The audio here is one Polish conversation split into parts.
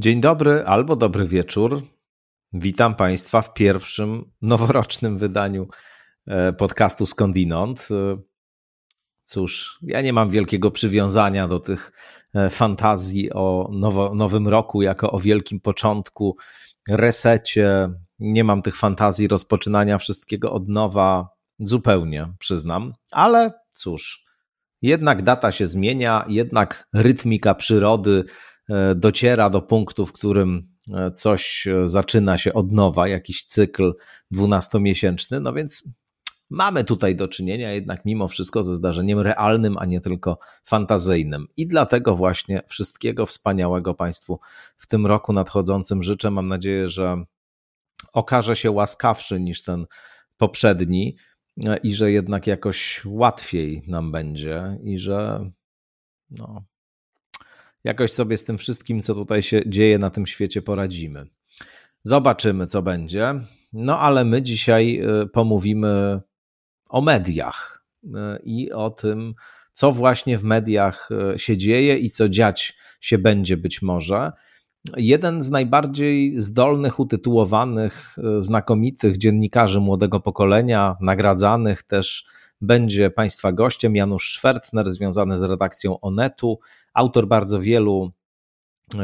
Dzień dobry albo dobry wieczór. Witam Państwa w pierwszym noworocznym wydaniu e, podcastu Skądinąd. E, cóż, ja nie mam wielkiego przywiązania do tych e, fantazji o nowo, nowym roku jako o wielkim początku, resecie. Nie mam tych fantazji rozpoczynania wszystkiego od nowa, zupełnie przyznam, ale cóż, jednak data się zmienia, jednak rytmika przyrody dociera do punktu, w którym e, coś e, zaczyna się od nowa, jakiś cykl dwunastomiesięczny, no więc mamy tutaj do czynienia jednak mimo wszystko ze zdarzeniem realnym, a nie tylko fantazyjnym. I dlatego właśnie wszystkiego wspaniałego Państwu w tym roku nadchodzącym życzę. Mam nadzieję, że okaże się łaskawszy niż ten poprzedni i że jednak jakoś łatwiej nam będzie i że no, jakoś sobie z tym wszystkim, co tutaj się dzieje na tym świecie, poradzimy. Zobaczymy, co będzie. No, ale my dzisiaj y, pomówimy o mediach y, i o tym, co właśnie w mediach y, się dzieje i co dziać się będzie być może. Jeden z najbardziej zdolnych, utytułowanych, znakomitych dziennikarzy młodego pokolenia, nagradzanych też będzie Państwa gościem Janusz Szwertner, związany z redakcją Onetu, autor bardzo wielu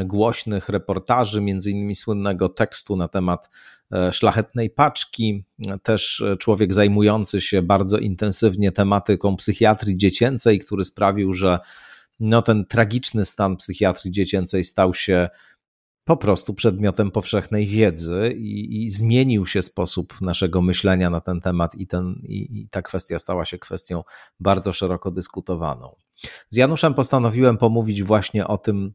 głośnych reportaży, między innymi słynnego tekstu na temat e, szlachetnej paczki, też człowiek zajmujący się bardzo intensywnie tematyką psychiatrii dziecięcej, który sprawił, że no, ten tragiczny stan psychiatrii dziecięcej stał się po prostu przedmiotem powszechnej wiedzy i, i, zmienił się sposób naszego myślenia na ten temat, i, ten, i, i ta kwestia stała się kwestią bardzo szeroko dyskutowaną. Z Januszem postanowiłem pomówić właśnie o tym,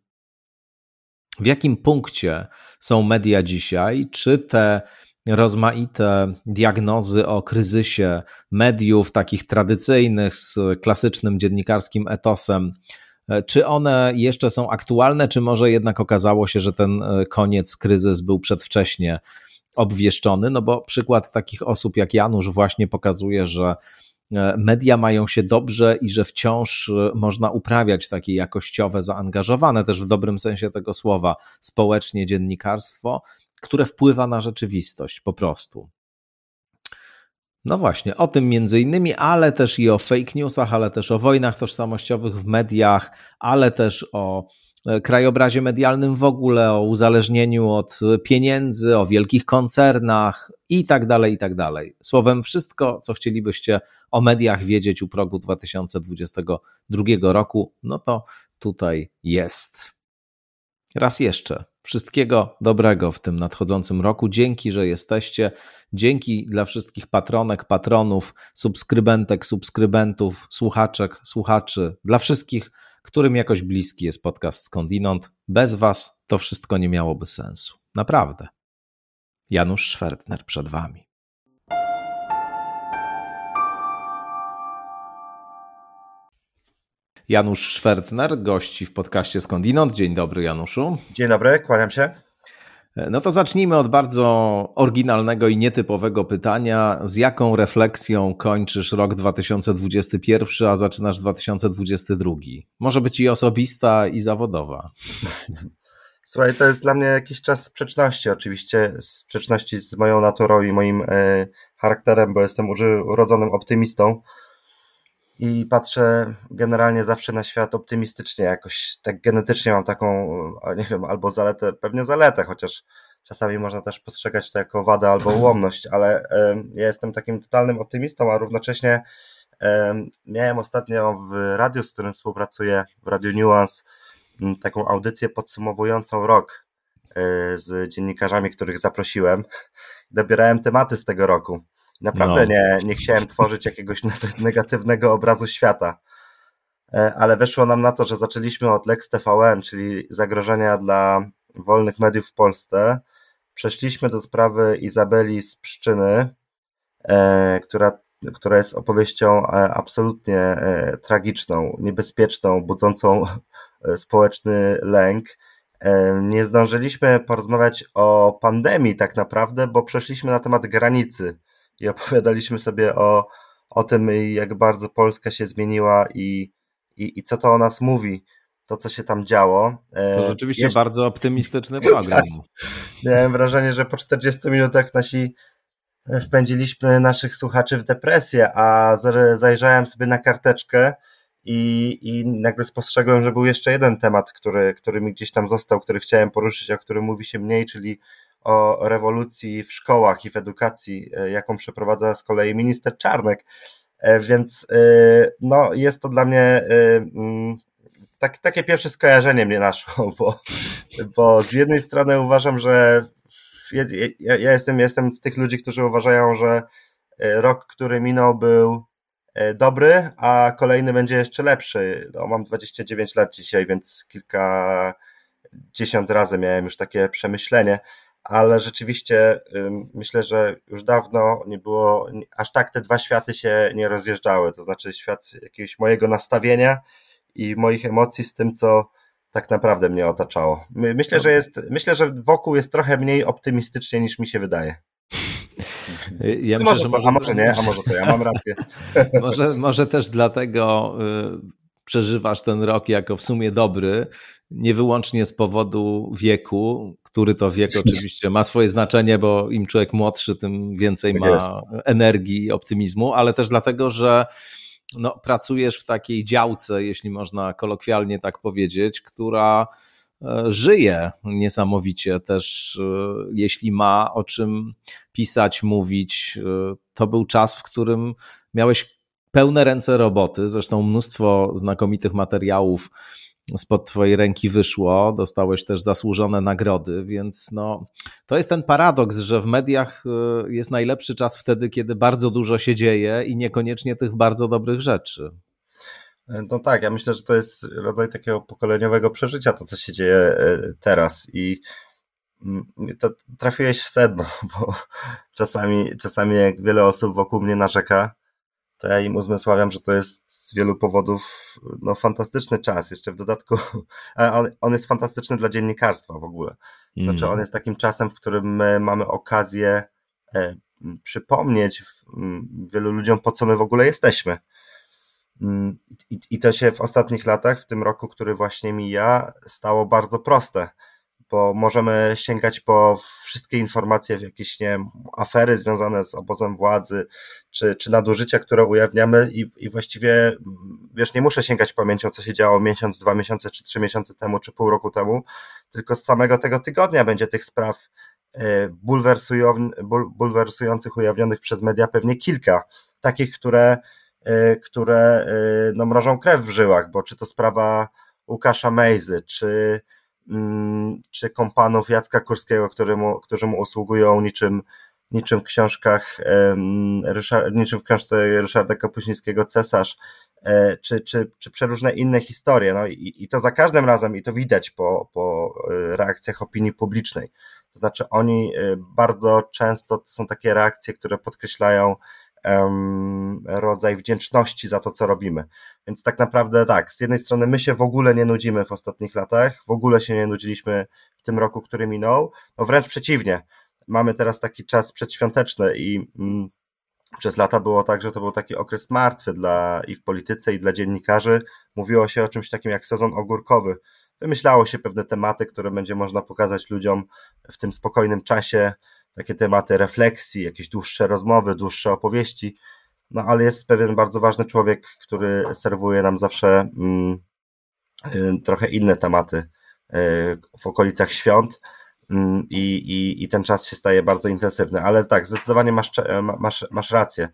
w jakim punkcie są media dzisiaj, czy te rozmaite diagnozy o kryzysie mediów, takich tradycyjnych, z klasycznym dziennikarskim etosem, czy one jeszcze są aktualne, czy może jednak okazało się, że ten e, koniec, kryzys był przedwcześnie obwieszczony? No bo przykład takich osób jak Janusz właśnie pokazuje, że e, media mają się dobrze i że wciąż można uprawiać takie jakościowe, zaangażowane też w dobrym sensie tego słowa, społecznie dziennikarstwo, które wpływa na rzeczywistość po prostu. No właśnie, o tym między innymi, ale też i o fake newsach, ale też o wojnach tożsamościowych w mediach, ale też o e, krajobrazie medialnym w ogóle, o uzależnieniu od pieniędzy, o wielkich koncernach i tak dalej, i tak dalej. Słowem, wszystko, co chcielibyście o mediach wiedzieć u progu 2022 roku, no to tutaj jest. Raz jeszcze Wszystkiego dobrego w tym nadchodzącym roku. Dzięki, że jesteście. Dzięki dla wszystkich patronek, patronów, subskrybentek, subskrybentów, słuchaczek, słuchaczy, dla wszystkich, którym jakoś bliski jest podcast Skądinąd. Bez Was to wszystko nie miałoby sensu. Naprawdę. Janusz Szwertner przed Wami. Janusz Szwertner, gości w podcaście Skądinąd. Dzień dobry, Januszu. Dzień dobry, kłaniam się. No to zacznijmy od bardzo oryginalnego i nietypowego pytania. Z jaką refleksją kończysz rok 2021, a zaczynasz 2022? Może być i osobista, i zawodowa. Słuchaj, to jest dla mnie jakiś czas sprzeczności, oczywiście sprzeczności z moją naturą i moim e, charakterem, bo jestem urodzonym optymistą i patrzę generalnie zawsze na świat optymistycznie, jakoś tak genetycznie mam taką, nie wiem, albo zaletę, pewnie zaletę, chociaż czasami można też postrzegać to jako wadę albo ułomność, ale ja jestem takim totalnym optymistą, a równocześnie miałem ostatnio w radiu, z którym współpracuję, w Radio Nuance, taką audycję podsumowującą rok e, z dziennikarzami, których zaprosiłem. Dobierałem tematy z tego roku. Naprawdę no. nie, nie chciałem tworzyć jakiegoś negatywnego obrazu świata. E, ale weszło nam na to, że zaczęliśmy od Lex TVN, czyli zagrożenia dla wolnych mediów w Polsce. Przeszliśmy do sprawy Izabeli z Pszczyny, e, która, która jest opowieścią e, absolutnie tragiczną, niebezpieczną, budzącą społeczny lęk. Nie zdążyliśmy porozmawiać o pandemii tak naprawdę, bo przeszliśmy na temat granicy i opowiadaliśmy sobie o, o tym, jak bardzo Polska się zmieniła i, i, i co to o nas mówi. to, co się tam działo. To rzeczywiście bardzo optymistyczny program. Miałem wrażenie, że po 40 minutach nasi wpędziliśmy naszych słuchaczy w depresję, a zajrzałem sobie na karteczkę i, i nagle spostrzegłem, że był jeszcze jeden temat, który, który mi gdzieś tam został, który chciałem poruszyć, o którym mówi się mniej, czyli o rewolucji w szkołach i w edukacji, e, jaką przeprowadza z kolei minister Czarnek. E, więc e, no, jest to dla mnie mm, tak, takie pierwsze skojarzenie mnie naszło, bo, bo z jednej strony uważam, że ja, ja, jestem, jestem z tych ludzi, którzy uważają, że rok, który minął, był dobry, a kolejny będzie jeszcze lepszy. No, mam 29 lat dzisiaj, więc kilka dziesiąt razy miałem już takie przemyślenie ale rzeczywiście myślę, że już dawno nie było, aż tak te dwa światy się nie rozjeżdżały, to znaczy świat jakiegoś mojego nastawienia i moich emocji z tym, co tak naprawdę mnie otaczało. Myślę, że jest, myślę, że wokół jest trochę mniej optymistycznie niż mi się wydaje. Ja myślę, może, że może, a może nie, a może to ja mam rację. Może, może też dlatego y, przeżywasz ten rok jako w sumie dobry, nie wyłącznie z powodu wieku, który to wiek oczywiście ma swoje znaczenie, bo im człowiek młodszy, tym więcej tak ma jest. energii i optymizmu, ale też dlatego, że no, pracujesz w takiej działce, jeśli można kolokwialnie tak powiedzieć, która e, żyje niesamowicie też, e, jeśli ma o czym pisać, mówić. E, to był czas, w którym miałeś pełne ręce roboty, zresztą mnóstwo znakomitych materiałów spod twojej ręki wyszło, dostałeś też zasłużone nagrody, więc no, to jest ten paradoks, że w mediach y, jest najlepszy czas wtedy, kiedy bardzo dużo się dzieje i niekoniecznie tych bardzo dobrych rzeczy. No tak, ja myślę, że to jest rodzaj takiego pokoleniowego przeżycia, to co się dzieje y, teraz i mm, to trafiłeś w sedno, bo czasami, czasami jak wiele osób wokół mnie narzeka, to ja im uzmysławiam, że to jest z wielu powodów no, fantastyczny czas. Jeszcze w dodatku on, on jest fantastyczny dla dziennikarstwa w ogóle. Znaczy on mm. jest takim czasem, w którym my mamy okazję e, przypomnieć wielu ludziom, po co my w ogóle jesteśmy. Mm, I, I to się w ostatnich latach, w tym roku, który właśnie mija, stało bardzo proste bo możemy sięgać po wszystkie informacje, jakieś nie wiem, afery związane z obozem władzy, czy, czy nadużycia, które ujawniamy i, i właściwie, wiesz, nie muszę sięgać pamięcią, co się działo miesiąc, dwa miesiące, czy trzy miesiące temu, czy pół roku temu, tylko z samego tego tygodnia będzie tych spraw e, bulwersujących, ujawnionych przez media pewnie kilka, takich, które, e, które e, no, mrożą krew w żyłach, bo czy to sprawa Łukasza Mejzy, czy czy kompanów Jacka Kurskiego, któremu, którzy mu usługują niczym, niczym w książkach, niczym w książce Ryszarda Kapuścińskiego Cesarz, e, czy, czy, czy przeróżne inne historie. No i, i to za każdym razem, i to widać po, po e, reakcjach opinii publicznej. To znaczy, oni e, bardzo często to są takie reakcje, które podkreślają rodzaj wdzięczności za to, co robimy. Więc tak naprawdę tak, z jednej strony my się w ogóle nie nudzimy w ostatnich latach, w ogóle się nie nudziliśmy w tym roku, który minął, no wręcz przeciwnie. Mamy teraz taki czas przedświąteczny i mm, przez lata było tak, że to był taki okres martwy dla i w polityce, i dla dziennikarzy. Mówiło się o czymś takim jak sezon ogórkowy. Wymyślało się pewne tematy, które będzie można pokazać ludziom w tym spokojnym czasie, takie tematy refleksji, jakieś dłuższe rozmowy, dłuższe opowieści. No ale jest pewien bardzo ważny człowiek, który serwuje nam zawsze mm, y, trochę inne tematy y, w okolicach świąt. Mm, I, i, I ten czas się staje bardzo intensywny, ale tak, zdecydowanie masz, masz, masz rację.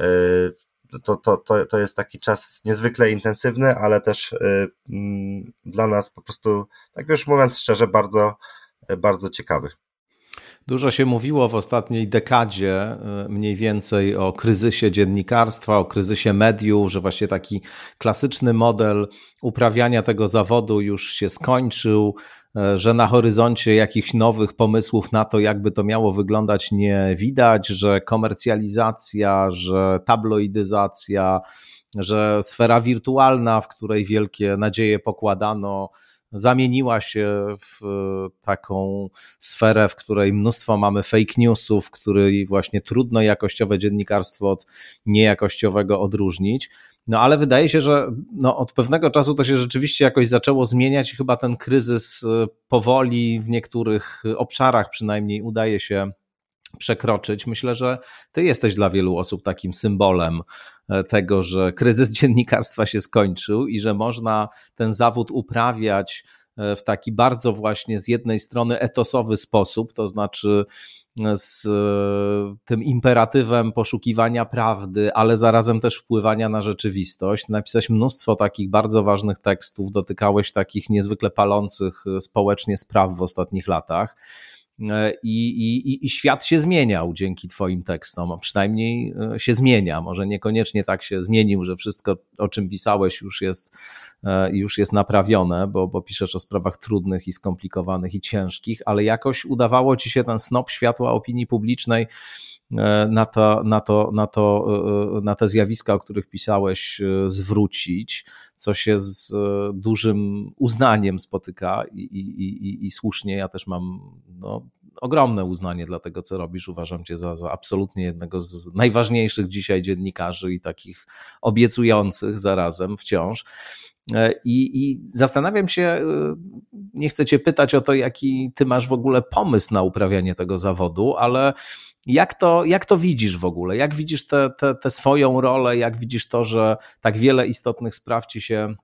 Y, to, to, to, to jest taki czas niezwykle intensywny, ale też mm, dla nas po prostu, tak już mówiąc szczerze, bardzo, bardzo ciekawy. Dużo się mówiło w ostatniej dekadzie e, mniej więcej o kryzysie dziennikarstwa, o kryzysie mediów, że właśnie taki klasyczny model uprawiania tego zawodu już się skończył, e, że na horyzoncie jakichś nowych pomysłów na to, jakby to miało wyglądać, nie widać, że komercjalizacja, że tabloidyzacja, że sfera wirtualna, w której wielkie nadzieje pokładano, zamieniła się w taką sferę, w której mnóstwo mamy fake newsów, w której właśnie trudno jakościowe dziennikarstwo od niejakościowego odróżnić. No ale wydaje się, że no, od pewnego czasu to się rzeczywiście jakoś zaczęło zmieniać i chyba ten kryzys powoli w niektórych obszarach przynajmniej udaje się przekroczyć. Myślę, że ty jesteś dla wielu osób takim symbolem e, tego, że kryzys dziennikarstwa się skończył i że można ten zawód uprawiać e, w taki bardzo właśnie z jednej strony etosowy sposób, to znaczy e, z tym imperatywem poszukiwania prawdy, ale zarazem też wpływania na rzeczywistość. Napisałeś mnóstwo takich bardzo ważnych tekstów, dotykałeś takich niezwykle palących społecznie spraw w ostatnich latach. E, I, i, I świat się zmieniał dzięki Twoim tekstom, a przynajmniej e, się zmienia. Może niekoniecznie tak się zmienił, że wszystko, o czym pisałeś, już jest, e, już jest naprawione, bo, bo piszesz o sprawach trudnych i skomplikowanych i ciężkich, ale jakoś udawało Ci się ten snop światła opinii publicznej na, to, na, to, na, to, na te zjawiska, o których pisałeś, zwrócić, co się z dużym uznaniem spotyka i, i, i, i słusznie. Ja też mam no, ogromne uznanie dla tego, co robisz. Uważam cię za, za absolutnie jednego z najważniejszych dzisiaj dziennikarzy i takich obiecujących zarazem wciąż. E, I, I, zastanawiam się, e, nie chcę Cię pytać o to, jaki Ty masz w ogóle pomysł na uprawianie tego zawodu, ale jak to, jak to widzisz w ogóle? Jak widzisz tę swoją rolę? Jak widzisz to, że tak wiele istotnych spraw Ci się,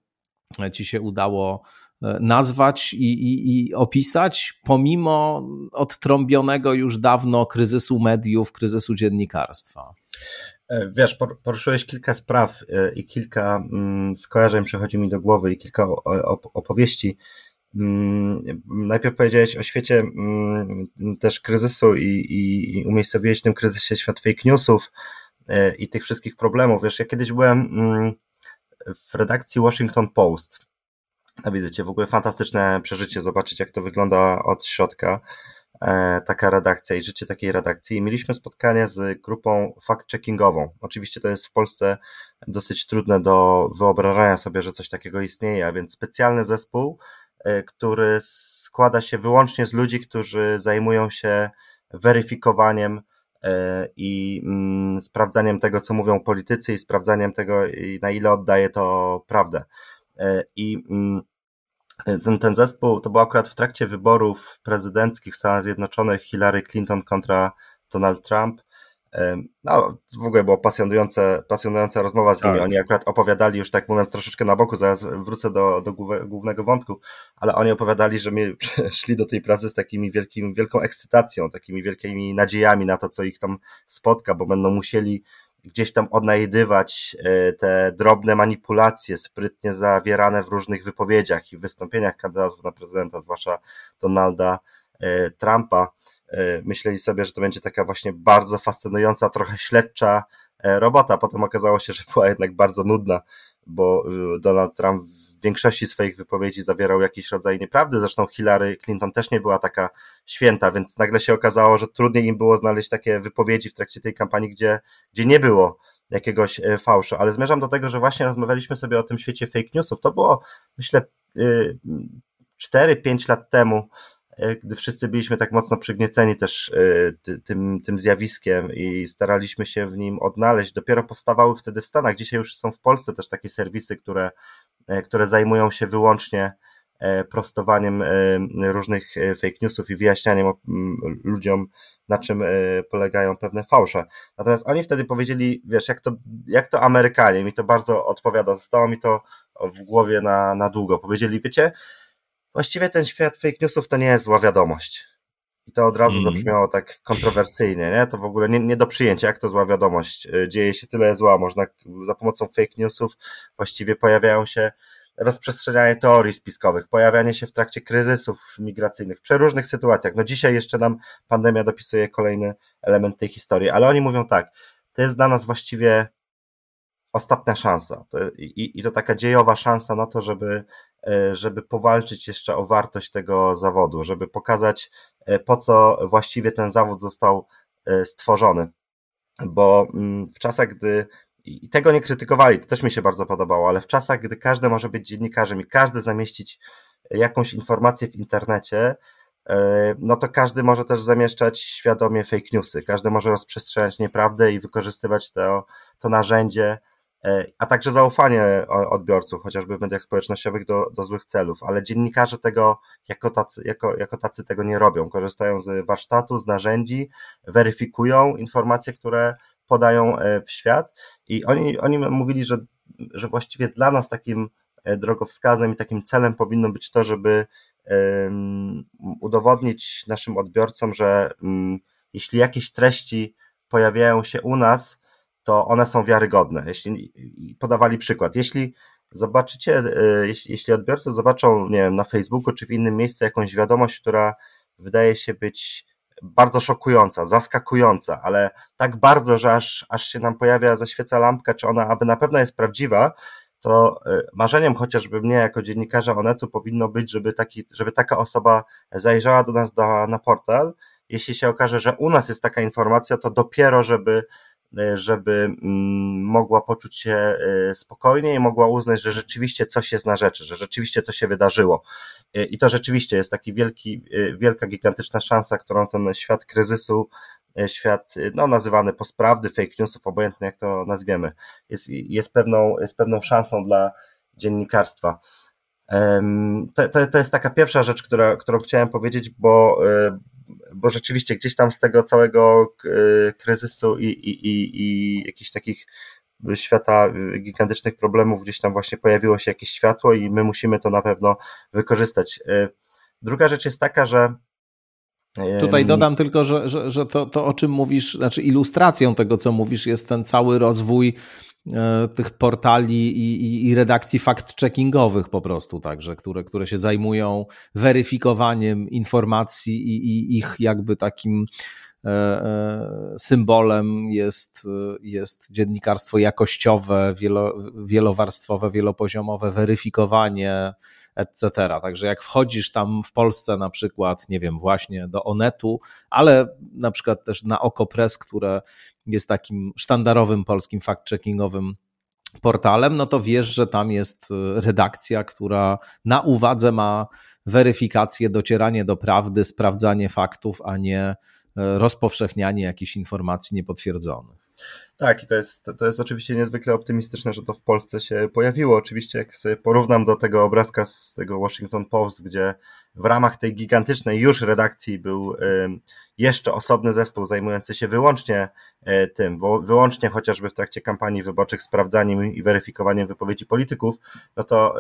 ci się udało e, nazwać i, i, i opisać, pomimo odtrąbionego już dawno kryzysu mediów, kryzysu dziennikarstwa? E, wiesz, poruszyłeś kilka spraw e, i kilka mm, skojarzeń przychodzi mi do głowy i kilka opowieści. Mm, najpierw powiedziałeś o świecie mm, też kryzysu i, i, umiejscowiłeś w tym kryzysie świat fake newsów e, i tych wszystkich problemów. Wiesz, ja kiedyś byłem w redakcji Washington Post. A widzicie, w ogóle fantastyczne przeżycie zobaczyć, jak to wygląda od środka. E, taka redakcja i życie takiej redakcji. I mieliśmy spotkanie z grupą fact-checkingową. Oczywiście to jest w Polsce dosyć trudne do wyobrażenia sobie, że coś takiego istnieje, a więc specjalny zespół, e, który składa się wyłącznie z ludzi, którzy zajmują się weryfikowaniem e, i mm, sprawdzaniem tego, co mówią politycy i sprawdzaniem tego, na ile oddaje to prawdę. I mm, ten, ten zespół, to był akurat w trakcie wyborów prezydenckich w Stanach Zjednoczonych Hillary Clinton kontra Donald Trump. No, w ogóle była pasjonujące, pasjonująca rozmowa z nimi. Tak. Oni akurat opowiadali, już tak mówiąc troszeczkę na boku, zaraz wrócę do, do głównego wątku, ale oni opowiadali, że my szli do tej pracy z takimi wielkim, wielką ekscytacją, takimi wielkimi nadziejami na to, co ich tam spotka, bo będą musieli gdzieś tam odnajdywać e, te drobne manipulacje sprytnie zawierane w różnych wypowiedziach i wystąpieniach kandydatów na prezydenta, zwłaszcza Donalda e, Trumpa. E, myśleli sobie, że to będzie taka właśnie bardzo fascynująca, trochę śledcza robota. Potem okazało się, że była jednak bardzo nudna, bo Donald Trump większości swoich wypowiedzi zawierał jakiś rodzaj nieprawdy. Zresztą Hillary Clinton też nie była taka święta, więc nagle się okazało, że trudniej im było znaleźć takie wypowiedzi w trakcie tej kampanii, gdzie, gdzie nie było jakiegoś e, fałszu. Ale zmierzam do tego, że właśnie rozmawialiśmy sobie o tym świecie fake newsów. To było, myślę, 4-5 y, lat temu, e, gdy wszyscy byliśmy tak mocno przygnieceni też e, tym, tym zjawiskiem i staraliśmy się w nim odnaleźć. Dopiero powstawały wtedy w Stanach. Dzisiaj już są w Polsce też takie serwisy, które E, które zajmują się wyłącznie e, prostowaniem e, różnych fake newsów i wyjaśnianiem ludziom, na czym polegają pewne fałsze. Natomiast oni wtedy powiedzieli, wiesz, jak to, jak to Amerykanie, mi to bardzo odpowiada, zostało mi to w głowie na, na długo. Powiedzieli, wiecie, właściwie ten świat fake newsów to nie jest zła wiadomość. I to od razu mm. zabrzmiało tak kontrowersyjnie, nie? To w ogóle nie, nie do przyjęcia, jak to zła wiadomość. Y, dzieje się tyle zła, można za pomocą fake newsów właściwie pojawiają się rozprzestrzenianie teorii spiskowych, pojawianie się w trakcie kryzysów migracyjnych, w przeróżnych sytuacjach. No dzisiaj jeszcze nam pandemia dopisuje kolejny element tej historii, ale oni mówią tak, to jest dla nas właściwie ostatnia szansa. I, I to taka dziejowa szansa na to, żeby, e, żeby powalczyć jeszcze o wartość tego zawodu, żeby pokazać, e, po co właściwie ten zawód został e, stworzony. Bo mm, w czasach, gdy i tego nie krytykowali, to też mi się bardzo podobało, ale w czasach, gdy każdy może być dziennikarzem i każdy zamieścić jakąś informację w internecie, no to każdy może też zamieszczać świadomie fake newsy, każdy może rozprzestrzeniać nieprawdę i wykorzystywać to, to narzędzie a także zaufanie odbiorców, chociażby w mediach społecznościowych, do, do złych celów, ale dziennikarze tego jako tacy, jako, jako tacy tego nie robią. Korzystają z warsztatu, z narzędzi, weryfikują informacje, które podają e, w świat i oni, oni mówili, że, że właściwie dla nas takim e, drogowskazem i takim celem powinno być to, żeby udowodnić naszym odbiorcom, że um, jeśli jakieś treści pojawiają się u nas, to one są wiarygodne. Jeśli podawali przykład, jeśli zobaczycie, e, jeśli, odbiorcy zobaczą, nie wiem, na Facebooku czy w innym miejscu jakąś wiadomość, która wydaje się być bardzo szokująca, zaskakująca, ale tak bardzo, że aż, aż się nam pojawia, zaświeca lampka, czy ona aby na pewno jest prawdziwa, to e, marzeniem chociażby mnie jako dziennikarza Onetu powinno być, żeby, taki, żeby taka osoba zajrzała do nas do, na portal. Jeśli się okaże, że u nas jest taka informacja, to dopiero, żeby żeby mm, mogła poczuć się e, spokojnie i mogła uznać, że rzeczywiście coś jest na rzeczy, że rzeczywiście to się wydarzyło. E, I to rzeczywiście jest taki wielki, wielka, gigantyczna szansa, którą ten świat kryzysu, świat no, nazywany postprawdy, fake newsów, obojętnie jak to nazwiemy, jest, jest, pewną, jest pewną szansą dla dziennikarstwa. To, to, to jest taka pierwsza rzecz, która, którą chciałem powiedzieć, bo, bo rzeczywiście gdzieś tam z tego całego e, kryzysu i, i, i, i jakichś takich świata gigantycznych problemów gdzieś tam właśnie pojawiło się jakieś światło i my musimy to na pewno wykorzystać. Druga rzecz jest taka, że Tutaj dodam tylko, że, że, że to, to, o czym mówisz, znaczy ilustracją tego, co mówisz, jest ten cały rozwój tych portali i, i, i redakcji fact-checkingowych po prostu, także, które, które się zajmują weryfikowaniem informacji i, i ich jakby takim e, e, symbolem jest, jest dziennikarstwo jakościowe, wielo, wielowarstwowe, wielopoziomowe, weryfikowanie, etc. Także jak wchodzisz tam w Polsce na przykład, nie wiem, właśnie do Onetu, ale na przykład też na Okopres, które jest takim sztandarowym polskim fact-checkingowym portalem, no to wiesz, że tam jest e, redakcja, która na uwadze ma weryfikację, docieranie do prawdy, sprawdzanie faktów, a nie e, rozpowszechnianie jakichś informacji niepotwierdzonych. Tak, i to jest, to jest oczywiście niezwykle optymistyczne, że to w Polsce się pojawiło. Oczywiście, jak sobie porównam do tego obrazka z tego Washington Post, gdzie w ramach tej gigantycznej już redakcji był jeszcze osobny zespół zajmujący się wyłącznie e, tym, wyłącznie chociażby w trakcie kampanii wyborczych sprawdzaniem i weryfikowaniem wypowiedzi polityków, no to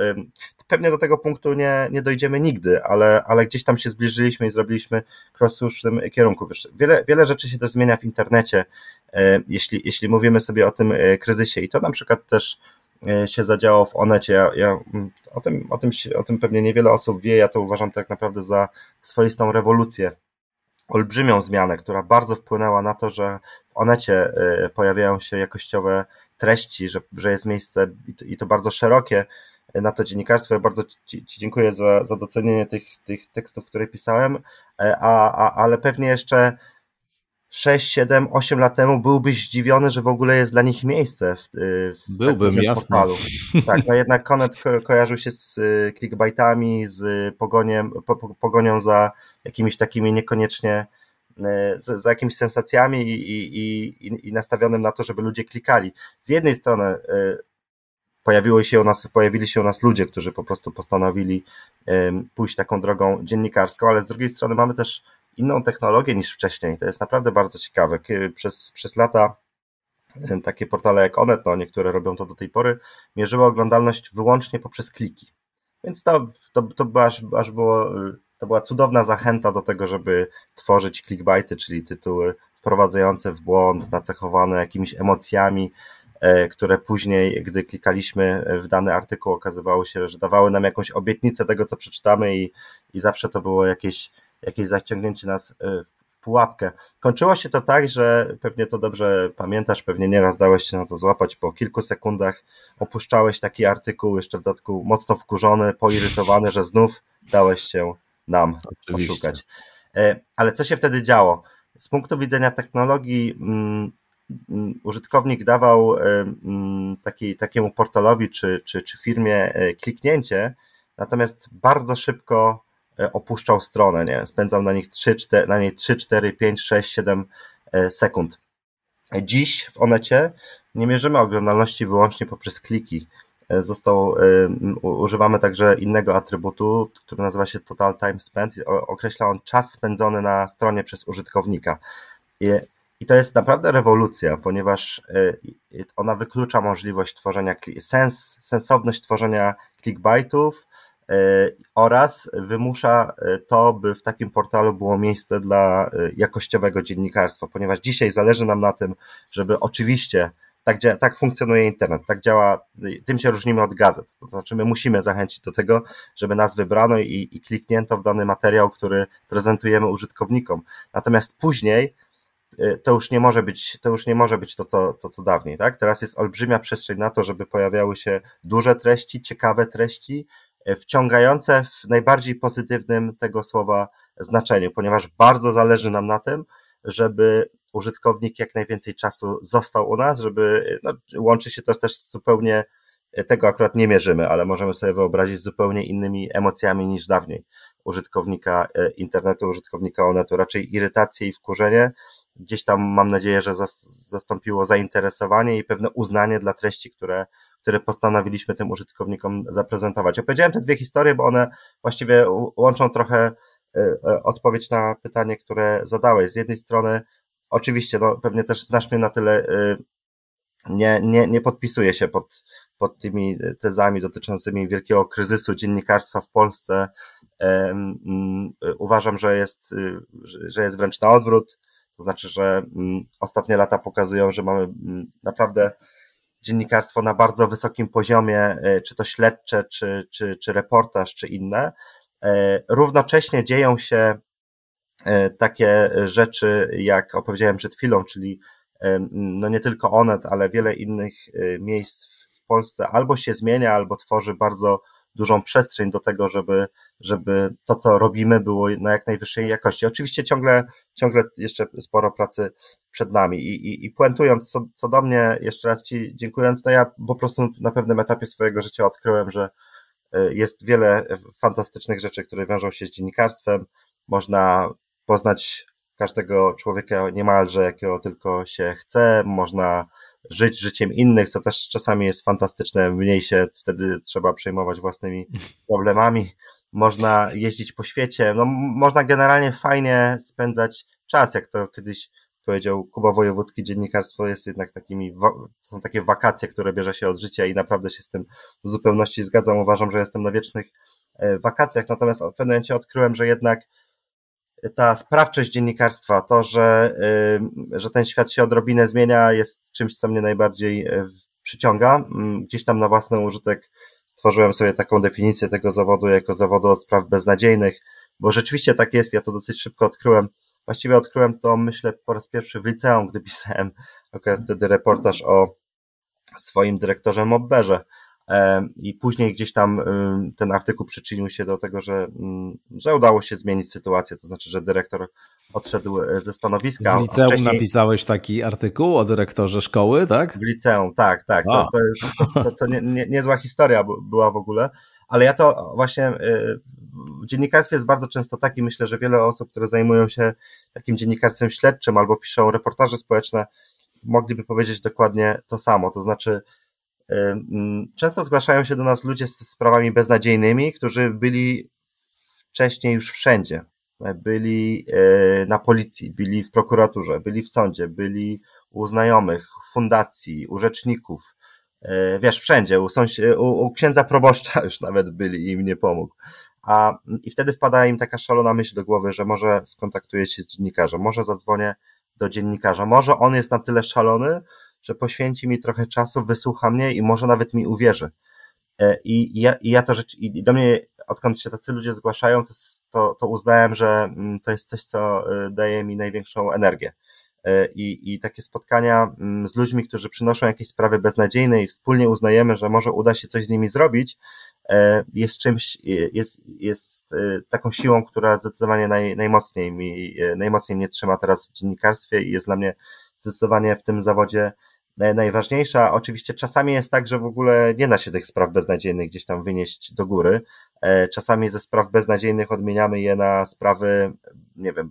pewnie do tego punktu nie, nie dojdziemy nigdy, ale, ale gdzieś tam się zbliżyliśmy i zrobiliśmy krok w słusznym kierunku. Wiele, wiele rzeczy się też zmienia w internecie, jeśli, jeśli mówimy sobie o tym e, kryzysie i to na przykład też się zadziało w Onecie. Ja, ja mm, o, tym, o, tym, o tym pewnie niewiele osób wie, ja to uważam tak naprawdę za swoistą rewolucję olbrzymią zmianę, która bardzo wpłynęła na to, że w Onecie pojawiają się jakościowe treści, że, że jest miejsce i to bardzo szerokie na to dziennikarstwo. Ja bardzo Ci, ci dziękuję za, za docenienie tych, tych tekstów, które pisałem, e, a, a, ale pewnie jeszcze 6, 7, 8 lat temu byłbyś zdziwiony, że w ogóle jest dla nich miejsce w, y, w Byłbym, jasne. Portalu. Tak, no jednak Konet ko kojarzył się z y, clickbaitami, z pogoniem, po, pogonią za jakimiś takimi niekoniecznie y, za, za jakimiś sensacjami i, i, i, i nastawionym na to, żeby ludzie klikali. Z jednej strony pojawiło się u nas, pojawili się u nas ludzie, którzy po prostu postanowili pójść taką drogą dziennikarską, ale z drugiej strony mamy też inną technologię niż wcześniej. To jest naprawdę bardzo ciekawe. Przez, przez lata takie portale jak Onet, no niektóre robią to do tej pory, mierzyły oglądalność wyłącznie poprzez kliki. Więc to, to, to aż, aż było, to była cudowna zachęta do tego, żeby tworzyć clickbaity, czyli tytuły wprowadzające w błąd, nacechowane jakimiś emocjami, e, które później, gdy klikaliśmy w dany artykuł, okazywało się, że dawały nam jakąś obietnicę tego, co przeczytamy i, i zawsze to było jakieś jakieś zaciągnięcie nas e, w pułapkę. Kończyło się to tak, że pewnie to dobrze pamiętasz, pewnie nieraz dałeś się na to złapać, po kilku sekundach opuszczałeś taki artykuł, jeszcze w dodatku mocno wkurzony, poirytowany, że znów dałeś się nam Oczywiście. poszukać. E, ale co się wtedy działo? Z punktu widzenia technologii mm, mm, użytkownik dawał e, mm, taki, takiemu portalowi czy, czy, czy firmie kliknięcie natomiast bardzo szybko opuszczał stronę, nie? Spędzał na nich 3, 4, na niej 3, 4, 5, 6, 7 sekund. Dziś w Onecie nie mierzymy oglądalności wyłącznie poprzez kliki. E, został, e, używamy także innego atrybutu, który nazywa się Total Time Spent. Określa on czas spędzony na stronie przez użytkownika. I, i to jest naprawdę rewolucja, ponieważ e, ona wyklucza możliwość tworzenia, sens, sensowność tworzenia clickbaitów, oraz wymusza to, by w takim portalu było miejsce dla jakościowego dziennikarstwa, ponieważ dzisiaj zależy nam na tym, żeby oczywiście tak, tak funkcjonuje internet, tak działa, tym się różnimy od gazet. To znaczy, my musimy zachęcić do tego, żeby nas wybrano i, i kliknięto w dany materiał, który prezentujemy użytkownikom. Natomiast później to już nie może być, to już nie może być to, co, to, co dawniej, tak? Teraz jest olbrzymia przestrzeń na to, żeby pojawiały się duże treści, ciekawe treści, wciągające w najbardziej pozytywnym tego słowa znaczeniu, ponieważ bardzo zależy nam na tym, żeby użytkownik jak najwięcej czasu został u nas, żeby no, łączy się to też z zupełnie tego akurat nie mierzymy, ale możemy sobie wyobrazić zupełnie innymi emocjami niż dawniej użytkownika e, internetu, użytkownika onetu, raczej irytację i wkurzenie. Gdzieś tam mam nadzieję, że zastąpiło zainteresowanie i pewne uznanie dla treści, które, które postanowiliśmy tym użytkownikom zaprezentować. Opowiedziałem te dwie historie, bo one właściwie łączą trochę e, e, odpowiedź na pytanie, które zadałeś. Z jednej strony Oczywiście, no, pewnie też znasz mnie na tyle, y, nie, nie, nie podpisuję się pod, pod tymi tezami dotyczącymi wielkiego kryzysu dziennikarstwa w Polsce. Uważam, że jest, że jest wręcz na odwrót. To znaczy, że ostatnie lata pokazują, że mamy naprawdę dziennikarstwo na bardzo wysokim poziomie, y, czy to śledcze, czy, czy, czy reportaż, czy inne. E, równocześnie dzieją się E, takie rzeczy, jak opowiedziałem przed chwilą, czyli e, no nie tylko Onet, ale wiele innych e, miejsc w Polsce albo się zmienia, albo tworzy bardzo dużą przestrzeń do tego, żeby, żeby to, co robimy, było na jak najwyższej jakości. Oczywiście ciągle, ciągle jeszcze sporo pracy przed nami. I, i, i puentując co, co do mnie, jeszcze raz Ci dziękując, no ja po prostu na pewnym etapie swojego życia odkryłem, że jest wiele fantastycznych rzeczy, które wiążą się z dziennikarstwem. Można poznać każdego człowieka niemalże, jakiego tylko się chce, można żyć życiem innych, co też czasami jest fantastyczne, mniej się wtedy trzeba przejmować własnymi problemami, można jeździć po świecie, no można generalnie fajnie spędzać czas, jak to kiedyś powiedział Kuba Wojewódzki, dziennikarstwo jest jednak takimi, są takie wakacje, które bierze się od życia i naprawdę się z tym w zupełności zgadzam, uważam, że jestem na wiecznych e, wakacjach, natomiast w pewnym momencie odkryłem, że jednak ta sprawczość dziennikarstwa, to, że, y, że ten świat się odrobinę zmienia, jest czymś, co mnie najbardziej y, przyciąga. Mm, gdzieś tam na własny użytek stworzyłem sobie taką definicję tego zawodu jako zawodu od spraw beznadziejnych, bo rzeczywiście tak jest, ja to dosyć szybko odkryłem. Właściwie odkryłem to, myślę, po raz pierwszy w liceum, gdy pisałem wtedy reportaż o swoim dyrektorze Mobberze, i później gdzieś tam ten artykuł przyczynił się do tego, że, mm, że udało się zmienić sytuację, to znaczy, że dyrektor odszedł e, ze stanowiska. W liceum wcześniej... napisałeś taki artykuł o dyrektorze szkoły, tak? W liceum, tak, tak. To, to, jest, to, to nie, nie, niezła historia była w ogóle, ale ja to właśnie e, w dziennikarstwie jest bardzo często tak i myślę, że wiele osób, które zajmują się takim dziennikarstwem śledczym albo piszą reportaże społeczne, mogliby powiedzieć dokładnie to samo. To znaczy, Często zgłaszają się do nas ludzie z sprawami beznadziejnymi, którzy byli wcześniej już wszędzie. Byli e, na policji, byli w prokuraturze, byli w sądzie, byli u znajomych, fundacji, u rzeczników, e, wiesz, wszędzie, u, sąsi- u, u księdza proboszcza już nawet byli i im nie pomógł. A, I wtedy wpada im taka szalona myśl do głowy, że może skontaktuję się z dziennikarzem, może zadzwonię do dziennikarza, może on jest na tyle szalony, że poświęci mi trochę czasu, wysłucha mnie i może nawet mi uwierzy. E, I, ja, i ja to rzecz, i do mnie, odkąd się tacy ludzie zgłaszają, to, to, to uznałem, że mm, to jest coś, co e, daje mi największą energię. E, I, I takie spotkania mm, z ludźmi, którzy przynoszą jakieś sprawy beznadziejne i wspólnie uznajemy, że może uda się coś z nimi zrobić, jest czymś, jest, jest taką siłą, która zdecydowanie naj, najmocniej mi, najmocniej mnie trzyma teraz w dziennikarstwie i jest dla mnie zdecydowanie w tym zawodzie najważniejsza. Oczywiście czasami jest tak, że w ogóle nie da się tych spraw beznadziejnych gdzieś tam wynieść do góry. Czasami ze spraw beznadziejnych odmieniamy je na sprawy, nie wiem,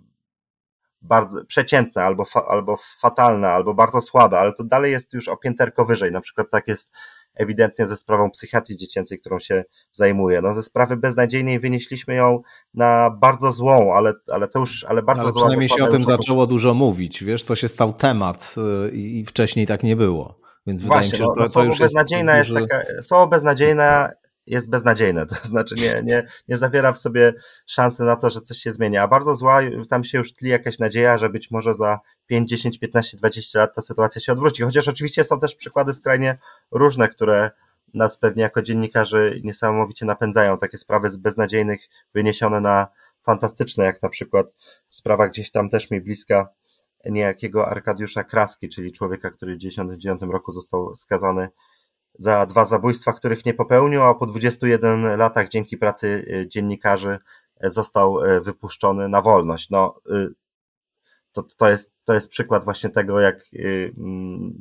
bardzo przeciętne, albo, fa, albo fatalne, albo bardzo słabe, ale to dalej jest już o pięterko wyżej. Na przykład tak jest ewidentnie ze sprawą psychiatrii dziecięcej, którą się zajmuję. No ze sprawy beznadziejnej wynieśliśmy ją na bardzo złą, ale, ale to już, ale bardzo ale złą. Przynajmniej się o tym zaczęło dużo mówić, wiesz, to się stał temat y, i wcześniej tak nie było. Więc Właśnie, wydaje mi się, że to, no, to już jest, duży... jest taka, słowo beznadziejna jest beznadziejne, to znaczy nie, nie, nie zawiera w sobie szansy na to, że coś się zmienia, a bardzo zła, tam się już tli jakaś nadzieja, że być może za 5, 10, 15, 20 lat ta sytuacja się odwróci, chociaż oczywiście są też przykłady skrajnie różne, które nas pewnie jako dziennikarzy niesamowicie napędzają, takie sprawy z beznadziejnych wyniesione na fantastyczne, jak na przykład sprawa gdzieś tam też mi bliska niejakiego Arkadiusza Kraski, czyli człowieka, który w 1999 roku został skazany za dwa zabójstwa, których nie popełnił, a po 21 latach dzięki pracy e, dziennikarzy e, został e, wypuszczony na wolność. No, to, to, jest, to jest przykład właśnie tego, jak mm,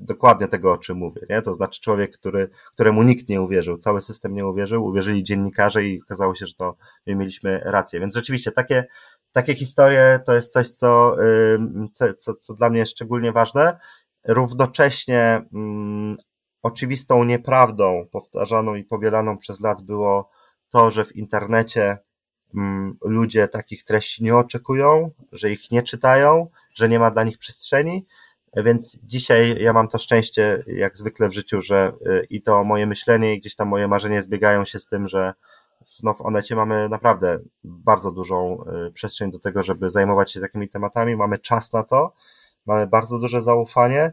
dokładnie tego, o czym mówię. Nie? To znaczy człowiek, który, któremu nikt nie uwierzył, cały system nie uwierzył, uwierzyli dziennikarze i okazało się, że to my mieliśmy rację. Więc rzeczywiście takie, takie historie to jest coś, co, co, co dla mnie jest szczególnie ważne. Równocześnie mm, oczywistą nieprawdą powtarzaną i powielaną przez lat było to, że w internecie mm, ludzie takich treści nie oczekują, że ich nie czytają, że nie ma dla nich przestrzeni. Więc dzisiaj ja mam to szczęście, jak zwykle w życiu, że y, i to moje myślenie, i gdzieś tam moje marzenie zbiegają się z tym, że no w Onecie mamy naprawdę bardzo dużą y, przestrzeń do tego, żeby zajmować się takimi tematami. Mamy czas na to, mamy bardzo duże zaufanie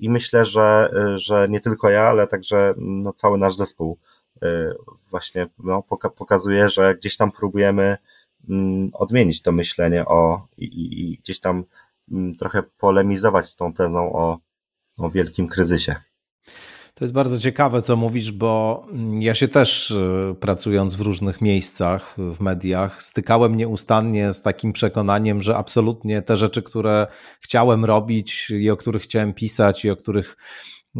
i myślę, że, e, że nie tylko ja, ale także no, cały nasz zespół e, właśnie no, pokazuje, że gdzieś tam próbujemy mm, odmienić to myślenie o i, i, i gdzieś tam mm, trochę polemizować z tą tezą o, o wielkim kryzysie. To jest bardzo ciekawe, co mówisz, bo ja się też e, pracując w różnych miejscach w mediach, stykałem nieustannie z takim przekonaniem, że absolutnie te rzeczy, które chciałem robić i o których chciałem pisać i o których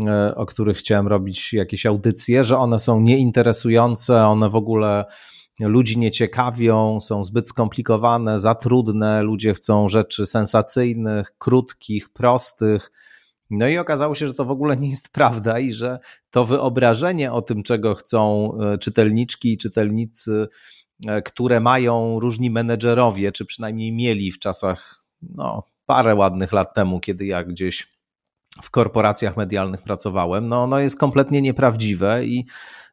e, o których chciałem robić jakieś audycje, że one są nieinteresujące, one w ogóle ludzi nie ciekawią, są zbyt skomplikowane, za trudne, ludzie chcą rzeczy sensacyjnych, krótkich, prostych no i okazało się, że to w ogóle nie jest prawda i że to wyobrażenie o tym, czego chcą e, czytelniczki i czytelnicy, e, które mają różni menedżerowie, czy przynajmniej mieli w czasach, no, parę ładnych lat temu, kiedy ja gdzieś w korporacjach medialnych pracowałem, no ono jest kompletnie nieprawdziwe i,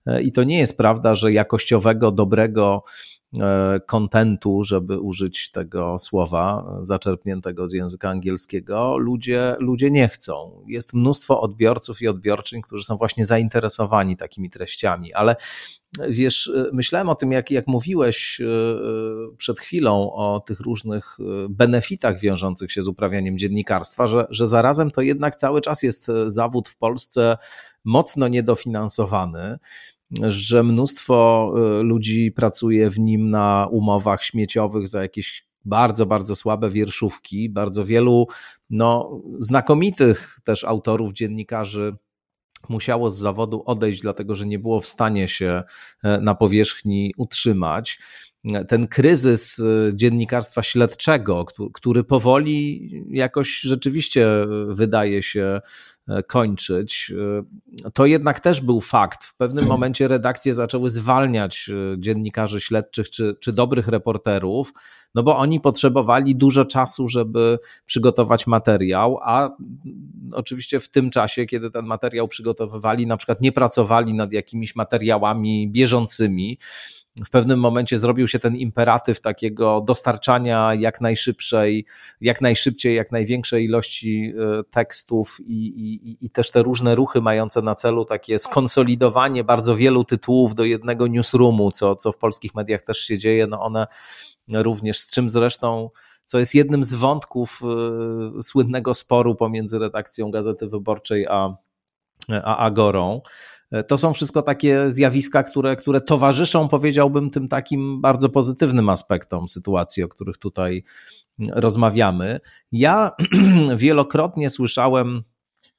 e, i to nie jest prawda, że jakościowego, dobrego kontentu, żeby użyć tego słowa zaczerpniętego z języka angielskiego, ludzie, ludzie nie chcą. Jest mnóstwo odbiorców i odbiorczyń, którzy są właśnie zainteresowani takimi treściami, ale wiesz, myślałem o tym, jak, jak mówiłeś e, przed chwilą o tych różnych benefitach wiążących się z uprawianiem dziennikarstwa, że, że zarazem to jednak cały czas jest zawód w Polsce mocno niedofinansowany że mnóstwo y, ludzi pracuje w nim na umowach śmieciowych za jakieś bardzo, bardzo słabe wierszówki. Bardzo wielu no, znakomitych też autorów, dziennikarzy musiało z zawodu odejść, dlatego że nie było w stanie się e, na powierzchni utrzymać. Ten kryzys e, dziennikarstwa śledczego, który powoli jakoś rzeczywiście wydaje się E, kończyć. E, to jednak też był fakt. W pewnym momencie redakcje zaczęły zwalniać e, dziennikarzy śledczych czy, czy dobrych reporterów, no bo oni potrzebowali dużo czasu, żeby przygotować materiał, a oczywiście w tym czasie, kiedy ten materiał przygotowywali, na przykład nie pracowali nad jakimiś materiałami bieżącymi w pewnym momencie zrobił się ten imperatyw takiego dostarczania jak najszybszej, jak najszybciej, jak największej ilości e, tekstów i, i, i też te różne ruchy mające na celu takie skonsolidowanie bardzo wielu tytułów do jednego newsroomu, co, co w polskich mediach też się dzieje, no one również, z czym zresztą co jest jednym z wątków y, słynnego sporu pomiędzy redakcją Gazety Wyborczej a, a Agorą. To są wszystko takie zjawiska, które, które towarzyszą, powiedziałbym, tym takim bardzo pozytywnym aspektom sytuacji, o których tutaj rozmawiamy. Ja wielokrotnie słyszałem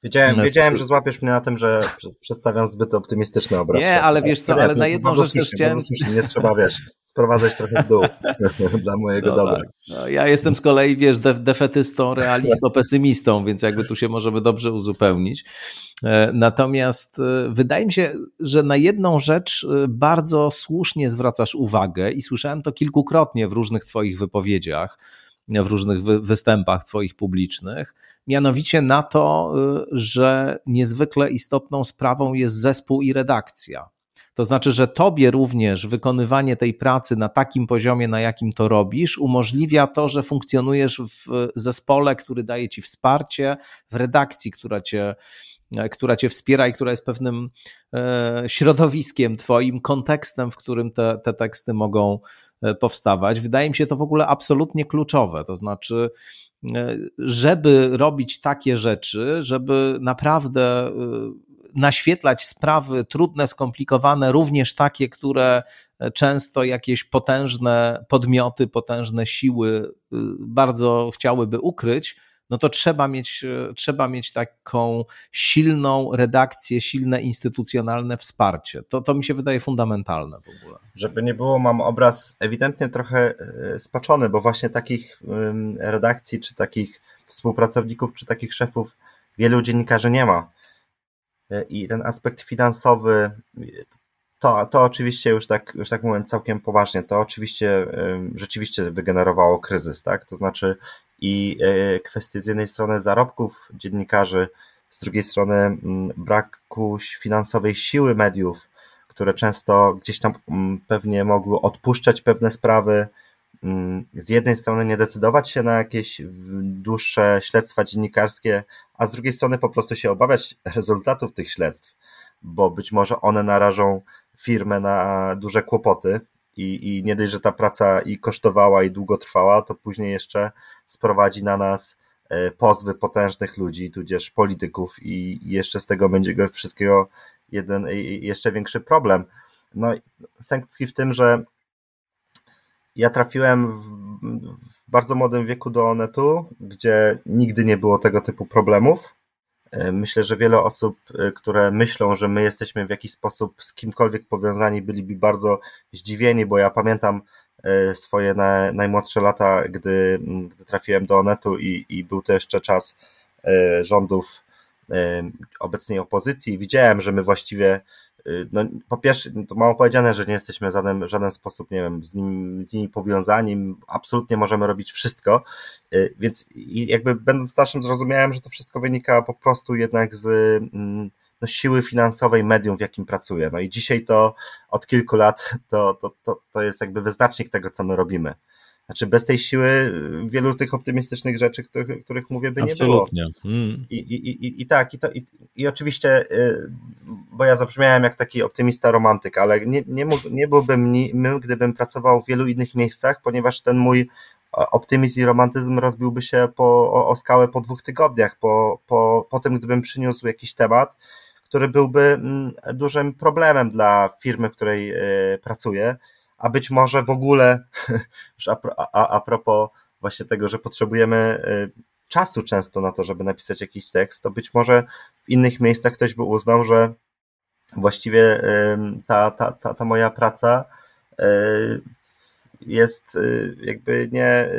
Wiedziałem, wiedziałem, że złapiesz mnie na tym, że przedstawiam zbyt optymistyczny obraz. Nie, ale wiesz co, ale na jedną rzecz też chciałem... Nie trzeba, wiesz, sprowadzać trochę w dół dla mojego no dobra. Tak. No, ja jestem z kolei, wiesz, def defetystą, realistą, pesymistą, więc jakby tu się możemy dobrze uzupełnić. E, natomiast e, wydaje mi się, że na jedną rzecz e, bardzo słusznie zwracasz uwagę i słyszałem to kilkukrotnie w różnych Twoich wypowiedziach, w różnych występach Twoich publicznych, mianowicie na to, że niezwykle istotną sprawą jest zespół i redakcja. To znaczy, że tobie również wykonywanie tej pracy na takim poziomie, na jakim to robisz, umożliwia to, że funkcjonujesz w zespole, który daje ci wsparcie, w redakcji, która cię która cię wspiera i która jest pewnym e, środowiskiem twoim, kontekstem, w którym te, te teksty mogą e, powstawać. Wydaje mi się to w ogóle absolutnie kluczowe. To znaczy, e, żeby robić takie rzeczy, żeby naprawdę naświetlać sprawy trudne, skomplikowane, również takie, które często jakieś potężne podmioty, potężne siły bardzo chciałyby ukryć, no to trzeba mieć, e, trzeba mieć taką silną redakcję, silne instytucjonalne wsparcie. To, to mi się wydaje fundamentalne w ogóle. Żeby nie było, mam obraz ewidentnie trochę e, spaczony, bo właśnie takich redakcji, czy takich współpracowników, czy takich szefów wielu dziennikarzy nie ma. E, I ten aspekt finansowy, to, to oczywiście już tak, już tak mówiąc całkiem poważnie, to oczywiście rzeczywiście wygenerowało kryzys, tak? To znaczy i e, kwestie z jednej strony zarobków dziennikarzy, z drugiej strony mm, braku finansowej siły mediów, które często gdzieś tam mm, pewnie mogły odpuszczać pewne sprawy, z jednej strony nie decydować się na jakieś dłuższe śledztwa dziennikarskie, a z drugiej strony po prostu się obawiać rezultatów tych śledztw, bo być może one narażą firmę na duże kłopoty i, i nie dość, że ta praca i kosztowała i długo trwała, to później jeszcze sprowadzi na nas e, pozwy potężnych ludzi, tudzież polityków i jeszcze z tego będzie go wszystkiego jeden jeszcze większy problem. No, sęk w tym, że ja trafiłem w, w bardzo młodym wieku do Onetu, gdzie nigdy nie było tego typu problemów. E, myślę, że wiele osób, e, które myślą, że my jesteśmy w jakiś sposób z kimkolwiek powiązani, byliby bardzo zdziwieni, bo ja pamiętam e, swoje najmłodsze lata, gdy, gdy trafiłem do Onetu i, i był to jeszcze czas rządów obecnej opozycji. Widziałem, że my właściwie no, po pierwsze, to mało powiedziane, że nie jesteśmy w żaden, żaden sposób, nie wiem, z, nim, z nimi powiązani, absolutnie możemy robić wszystko, y, więc jakby będąc starszym zrozumiałem, że to wszystko wynika po prostu jednak z mm, no, siły finansowej medium, w jakim pracuję. No i dzisiaj to od kilku lat to, to, to, to jest jakby wyznacznik tego, co my robimy. Znaczy bez tej siły wielu tych optymistycznych rzeczy, których, których mówię, by Absolutnie. nie było. Mm. I, i, i, I tak, i, to, i, i oczywiście, y, bo ja zabrzmiałem jak taki optymista romantyk, ale nie, nie, mógł, nie byłbym nim, gdybym pracował w wielu innych miejscach, ponieważ ten mój optymizm i romantyzm rozbiłby się po, o, o skałę po dwóch tygodniach, po, po, po tym, gdybym przyniósł jakiś temat, który byłby mm, dużym problemem dla firmy, w której y, pracuję a być może w ogóle, a, a, a propos właśnie tego, że potrzebujemy y, czasu często na to, żeby napisać jakiś tekst, to być może w innych miejscach ktoś by uznał, że właściwie ta, ta, ta, ta moja praca y, jest y, jakby nie,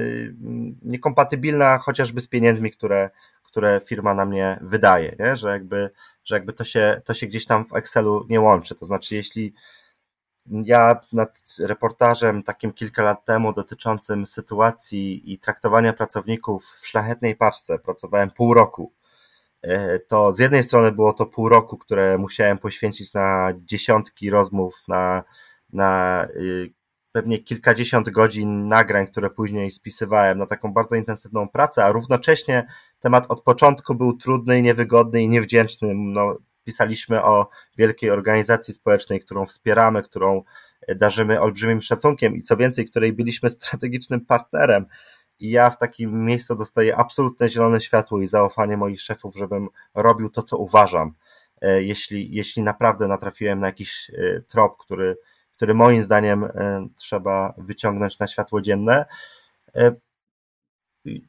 niekompatybilna chociażby z pieniędzmi, które, które firma na mnie wydaje, nie? Że, jakby, że jakby to się, to się gdzieś tam w Excelu nie łączy. To znaczy, jeśli ja nad reportażem takim kilka lat temu dotyczącym sytuacji i traktowania pracowników w szlachetnej paczce pracowałem pół roku. E, to z jednej strony było to pół roku, które musiałem poświęcić na dziesiątki rozmów, na, na y, pewnie kilkadziesiąt godzin nagrań, które później spisywałem na taką bardzo intensywną pracę, a równocześnie temat od początku był trudny, niewygodny i niewdzięczny. No, pisaliśmy o wielkiej organizacji społecznej, którą wspieramy, którą darzymy olbrzymim szacunkiem i co więcej, której byliśmy strategicznym partnerem. I ja w takim miejscu dostaję absolutne zielone światło i zaufanie moich szefów, żebym robił to, co uważam. E, jeśli, jeśli naprawdę natrafiłem na jakiś e, trop, który, który moim zdaniem e, trzeba wyciągnąć na światło dzienne.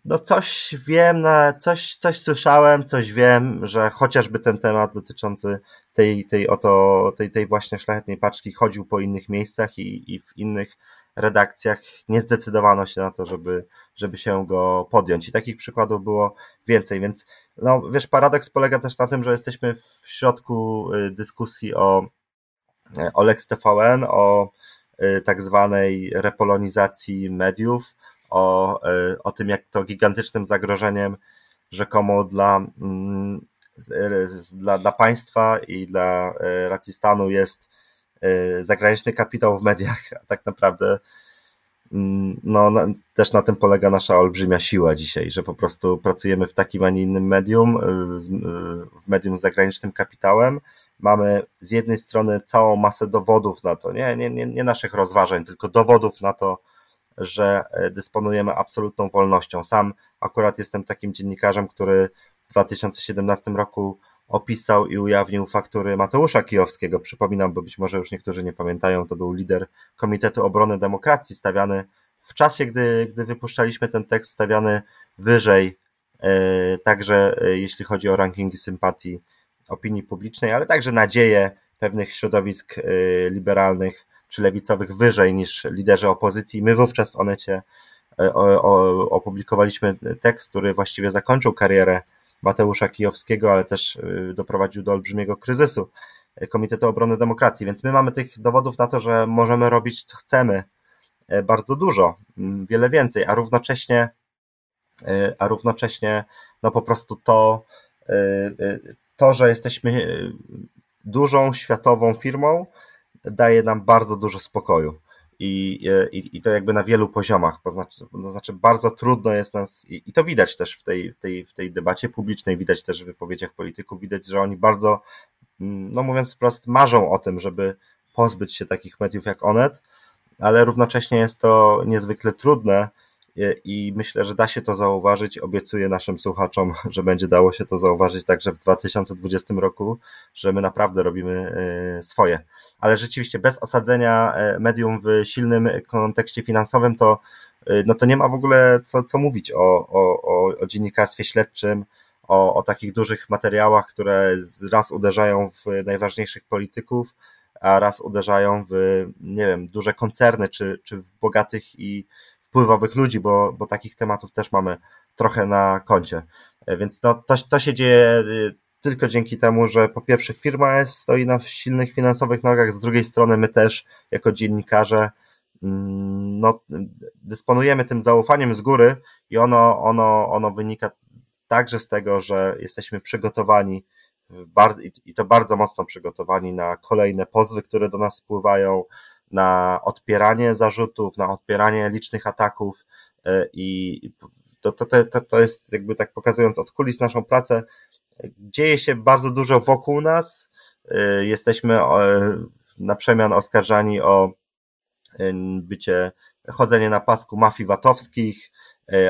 No coś wiem, na, coś, coś słyszałem, coś wiem, że chociażby ten temat dotyczący tej, tej oto, tej, tej właśnie szlachetnej paczki chodził po innych miejscach i, i w innych redakcjach. Nie zdecydowano się na to, żeby, żeby się go podjąć. I takich przykładów było więcej, więc no wiesz, paradoks polega też na tym, że jesteśmy w środku y, dyskusji o, o Lex TVN, o y, tak zwanej repolonizacji mediów, o, e, o tym, jak to gigantycznym zagrożeniem rzekomo dla, mm, dla, dla państwa i dla e, racji stanu jest e, zagraniczny kapitał w mediach, a tak naprawdę mm, no, też na tym polega nasza olbrzymia siła dzisiaj, że po prostu pracujemy w takim, a nie innym medium, w medium z zagranicznym kapitałem. Mamy z jednej strony całą masę dowodów na to, nie, nie, nie, nie naszych rozważań, tylko dowodów na to, że e, dysponujemy absolutną wolnością. Sam akurat jestem takim dziennikarzem, który w 2017 roku opisał i ujawnił faktury Mateusza Kijowskiego. Przypominam, bo być może już niektórzy nie pamiętają, to był lider Komitetu Obrony Demokracji, stawiany w czasie, gdy, gdy wypuszczaliśmy ten tekst, stawiany wyżej, e, także e, jeśli chodzi o rankingi sympatii opinii publicznej, ale także nadzieje pewnych środowisk liberalnych czy lewicowych wyżej niż liderzy opozycji. My wówczas w Onecie e, opublikowaliśmy tekst, który właściwie zakończył karierę Mateusza Kijowskiego, ale też e, doprowadził do olbrzymiego kryzysu Komitetu Obrony Demokracji. Więc my mamy tych dowodów na to, że możemy robić co chcemy, e, bardzo dużo, wiele więcej, a równocześnie, a równocześnie no po prostu to, to, że jesteśmy dużą światową firmą, daje nam bardzo dużo spokoju. I, i, i to jakby na wielu poziomach, to znaczy, to znaczy bardzo trudno jest nas, i, i to widać też w tej, tej, w tej debacie publicznej, widać też w wypowiedziach polityków, widać, że oni bardzo, mm, no mówiąc wprost, marzą o tym, żeby pozbyć się takich mediów jak Onet, ale równocześnie jest to niezwykle trudne, i myślę, że da się to zauważyć. Obiecuję naszym słuchaczom, że będzie dało się to zauważyć także w 2020 roku, że my naprawdę robimy e, swoje. Ale rzeczywiście bez osadzenia e, medium w silnym kontekście finansowym, to, e, no to nie ma w ogóle co, co mówić o, o, o, dziennikarstwie śledczym, o, o takich dużych materiałach, które raz uderzają w najważniejszych polityków, a raz uderzają w, nie wiem, duże koncerny, czy, czy w bogatych i wpływowych ludzi, bo, bo takich tematów też mamy trochę na koncie. E, więc to, to, to się dzieje y, tylko dzięki temu, że po pierwsze firma jest, stoi na silnych finansowych nogach, z drugiej strony my też jako dziennikarze mm, no, dysponujemy tym zaufaniem z góry i ono, ono, ono wynika także z tego, że jesteśmy przygotowani i to bardzo mocno przygotowani na kolejne pozwy, które do nas spływają, na odpieranie zarzutów, na odpieranie licznych ataków e, i to, to, to, to jest jakby tak pokazując od kulis naszą pracę, dzieje się bardzo dużo wokół nas, e, jesteśmy e, na przemian oskarżani o bycie, chodzenie na pasku mafii VAT-owskich,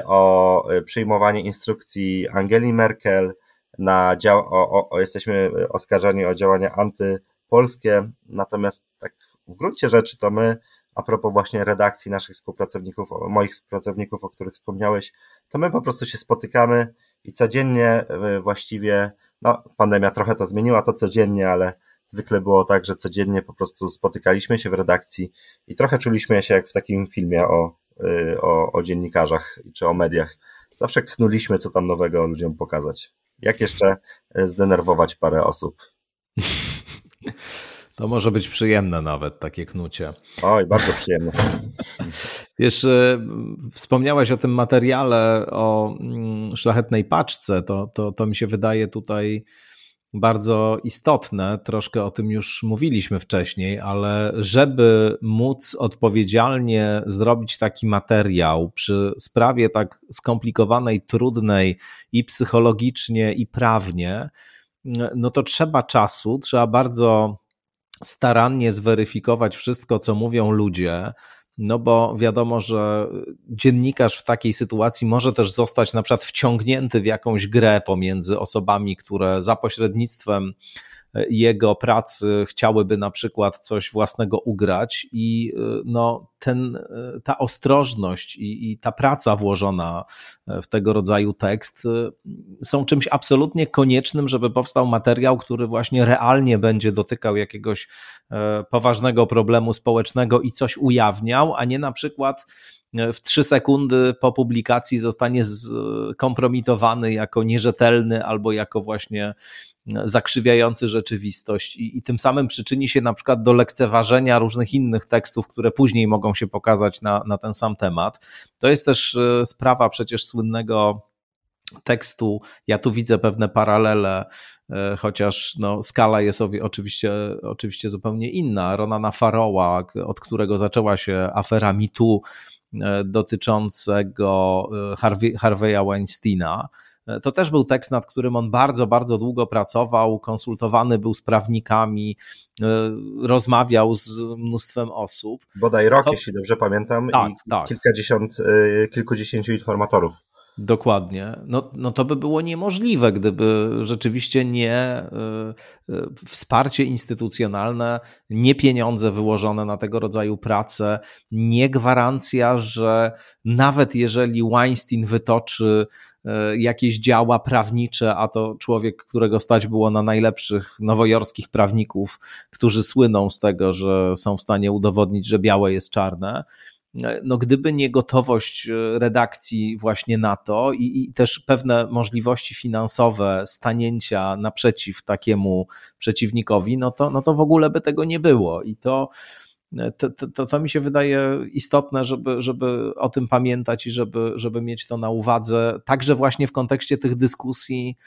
o przyjmowanie instrukcji Angeli Merkel, na dział, o, o, jesteśmy oskarżani o działania antypolskie, natomiast tak w gruncie rzeczy to my, a propos właśnie redakcji naszych współpracowników, moich współpracowników, o których wspomniałeś, to my po prostu się spotykamy i codziennie e, właściwie, no pandemia trochę to zmieniła to codziennie, ale zwykle było tak, że codziennie po prostu spotykaliśmy się w redakcji i trochę czuliśmy się jak w takim filmie o, e, o, o dziennikarzach czy o mediach. Zawsze knuliśmy, co tam nowego ludziom pokazać. Jak jeszcze e, zdenerwować parę osób. To może być przyjemne nawet, takie knucie. Oj, bardzo przyjemne. Wiesz, y, wspomniałeś o tym materiale o mm, szlachetnej paczce. To, to, to mi się wydaje tutaj bardzo istotne. Troszkę o tym już mówiliśmy wcześniej, ale żeby móc odpowiedzialnie zrobić taki materiał przy sprawie tak skomplikowanej, trudnej i psychologicznie, i prawnie, no to trzeba czasu, trzeba bardzo starannie zweryfikować wszystko, co mówią ludzie, no bo wiadomo, że dziennikarz w takiej sytuacji może też zostać na przykład wciągnięty w jakąś grę pomiędzy osobami, które za pośrednictwem jego pracy chciałyby na przykład coś własnego ugrać i no, ten, ta ostrożność i, i ta praca włożona w tego rodzaju tekst są czymś absolutnie koniecznym, żeby powstał materiał, który właśnie realnie będzie dotykał jakiegoś poważnego problemu społecznego i coś ujawniał, a nie na przykład w trzy sekundy po publikacji zostanie skompromitowany jako nierzetelny albo jako właśnie zakrzywiający rzeczywistość i, i, tym samym przyczyni się na przykład do lekceważenia różnych innych tekstów, które później mogą się pokazać na, na ten sam temat. To jest też e, sprawa przecież słynnego tekstu. Ja tu widzę pewne paralele, e, chociaż no, skala jest oczywiście, oczywiście zupełnie inna. Ronana Faroła, od którego zaczęła się afera MeToo, E, dotyczącego e, Harvey, Harvey'a Weinsteina. E, to też był tekst, nad którym on bardzo, bardzo długo pracował, konsultowany był z prawnikami, rozmawiał z mnóstwem osób. Bodaj rok, to... jeśli dobrze pamiętam, tak, i tak. kilkadziesiąt, kilkudziesięciu informatorów. Dokładnie. No, no to by było niemożliwe, gdyby rzeczywiście nie y, y, wsparcie instytucjonalne, nie pieniądze wyłożone na tego rodzaju pracę, nie gwarancja, że nawet jeżeli Weinstein wytoczy y, jakieś działa prawnicze, a to człowiek, którego stać było na najlepszych nowojorskich prawników, którzy słyną z tego, że są w stanie udowodnić, że białe jest czarne, no gdyby nie gotowość e, redakcji właśnie na to i, i, też pewne możliwości finansowe stanięcia naprzeciw takiemu przeciwnikowi, no to, no to w ogóle by tego nie było. I to, e, to, to, to mi się wydaje istotne, żeby, żeby o tym pamiętać i żeby, żeby mieć to na uwadze, także właśnie w kontekście tych dyskusji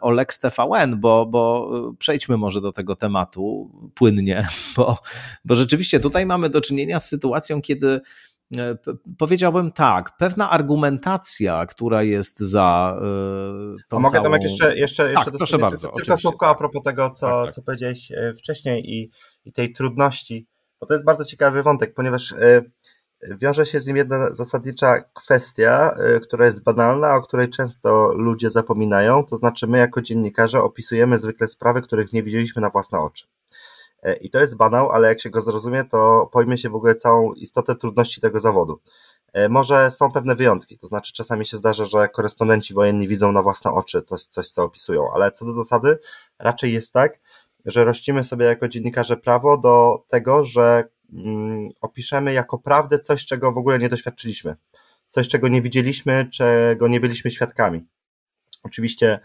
o Lex TVN, bo, bo przejdźmy może do tego tematu płynnie, bo, bo rzeczywiście tutaj mamy do czynienia z sytuacją, kiedy e, powiedziałbym tak, pewna argumentacja, która jest za tą A mogę całą... jeszcze, jeszcze, jeszcze tak, proszę bardzo. Tylko oczywiście. słówko a propos tego, co, tak, tak. co powiedziałeś e, wcześniej i, i tej trudności, bo to jest bardzo ciekawy wątek, ponieważ wiąże się z nim jedna zasadnicza kwestia, y, która jest banalna, o której często ludzie zapominają, to znaczy my jako dziennikarze opisujemy zwykle sprawy, których nie widzieliśmy na własne oczy. Y, I to jest banał, ale jak się go zrozumie, to pojmie się w ogóle całą istotę trudności tego zawodu. Y, może są pewne wyjątki, to znaczy czasami się zdarza, że korespondenci wojenni widzą na własne oczy to coś, co opisują, ale co do zasady, raczej jest tak, że rościmy sobie jako dziennikarze prawo do tego, że opiszemy jako prawdę coś, czego w ogóle nie doświadczyliśmy, coś, czego nie widzieliśmy, czego nie byliśmy świadkami. Oczywiście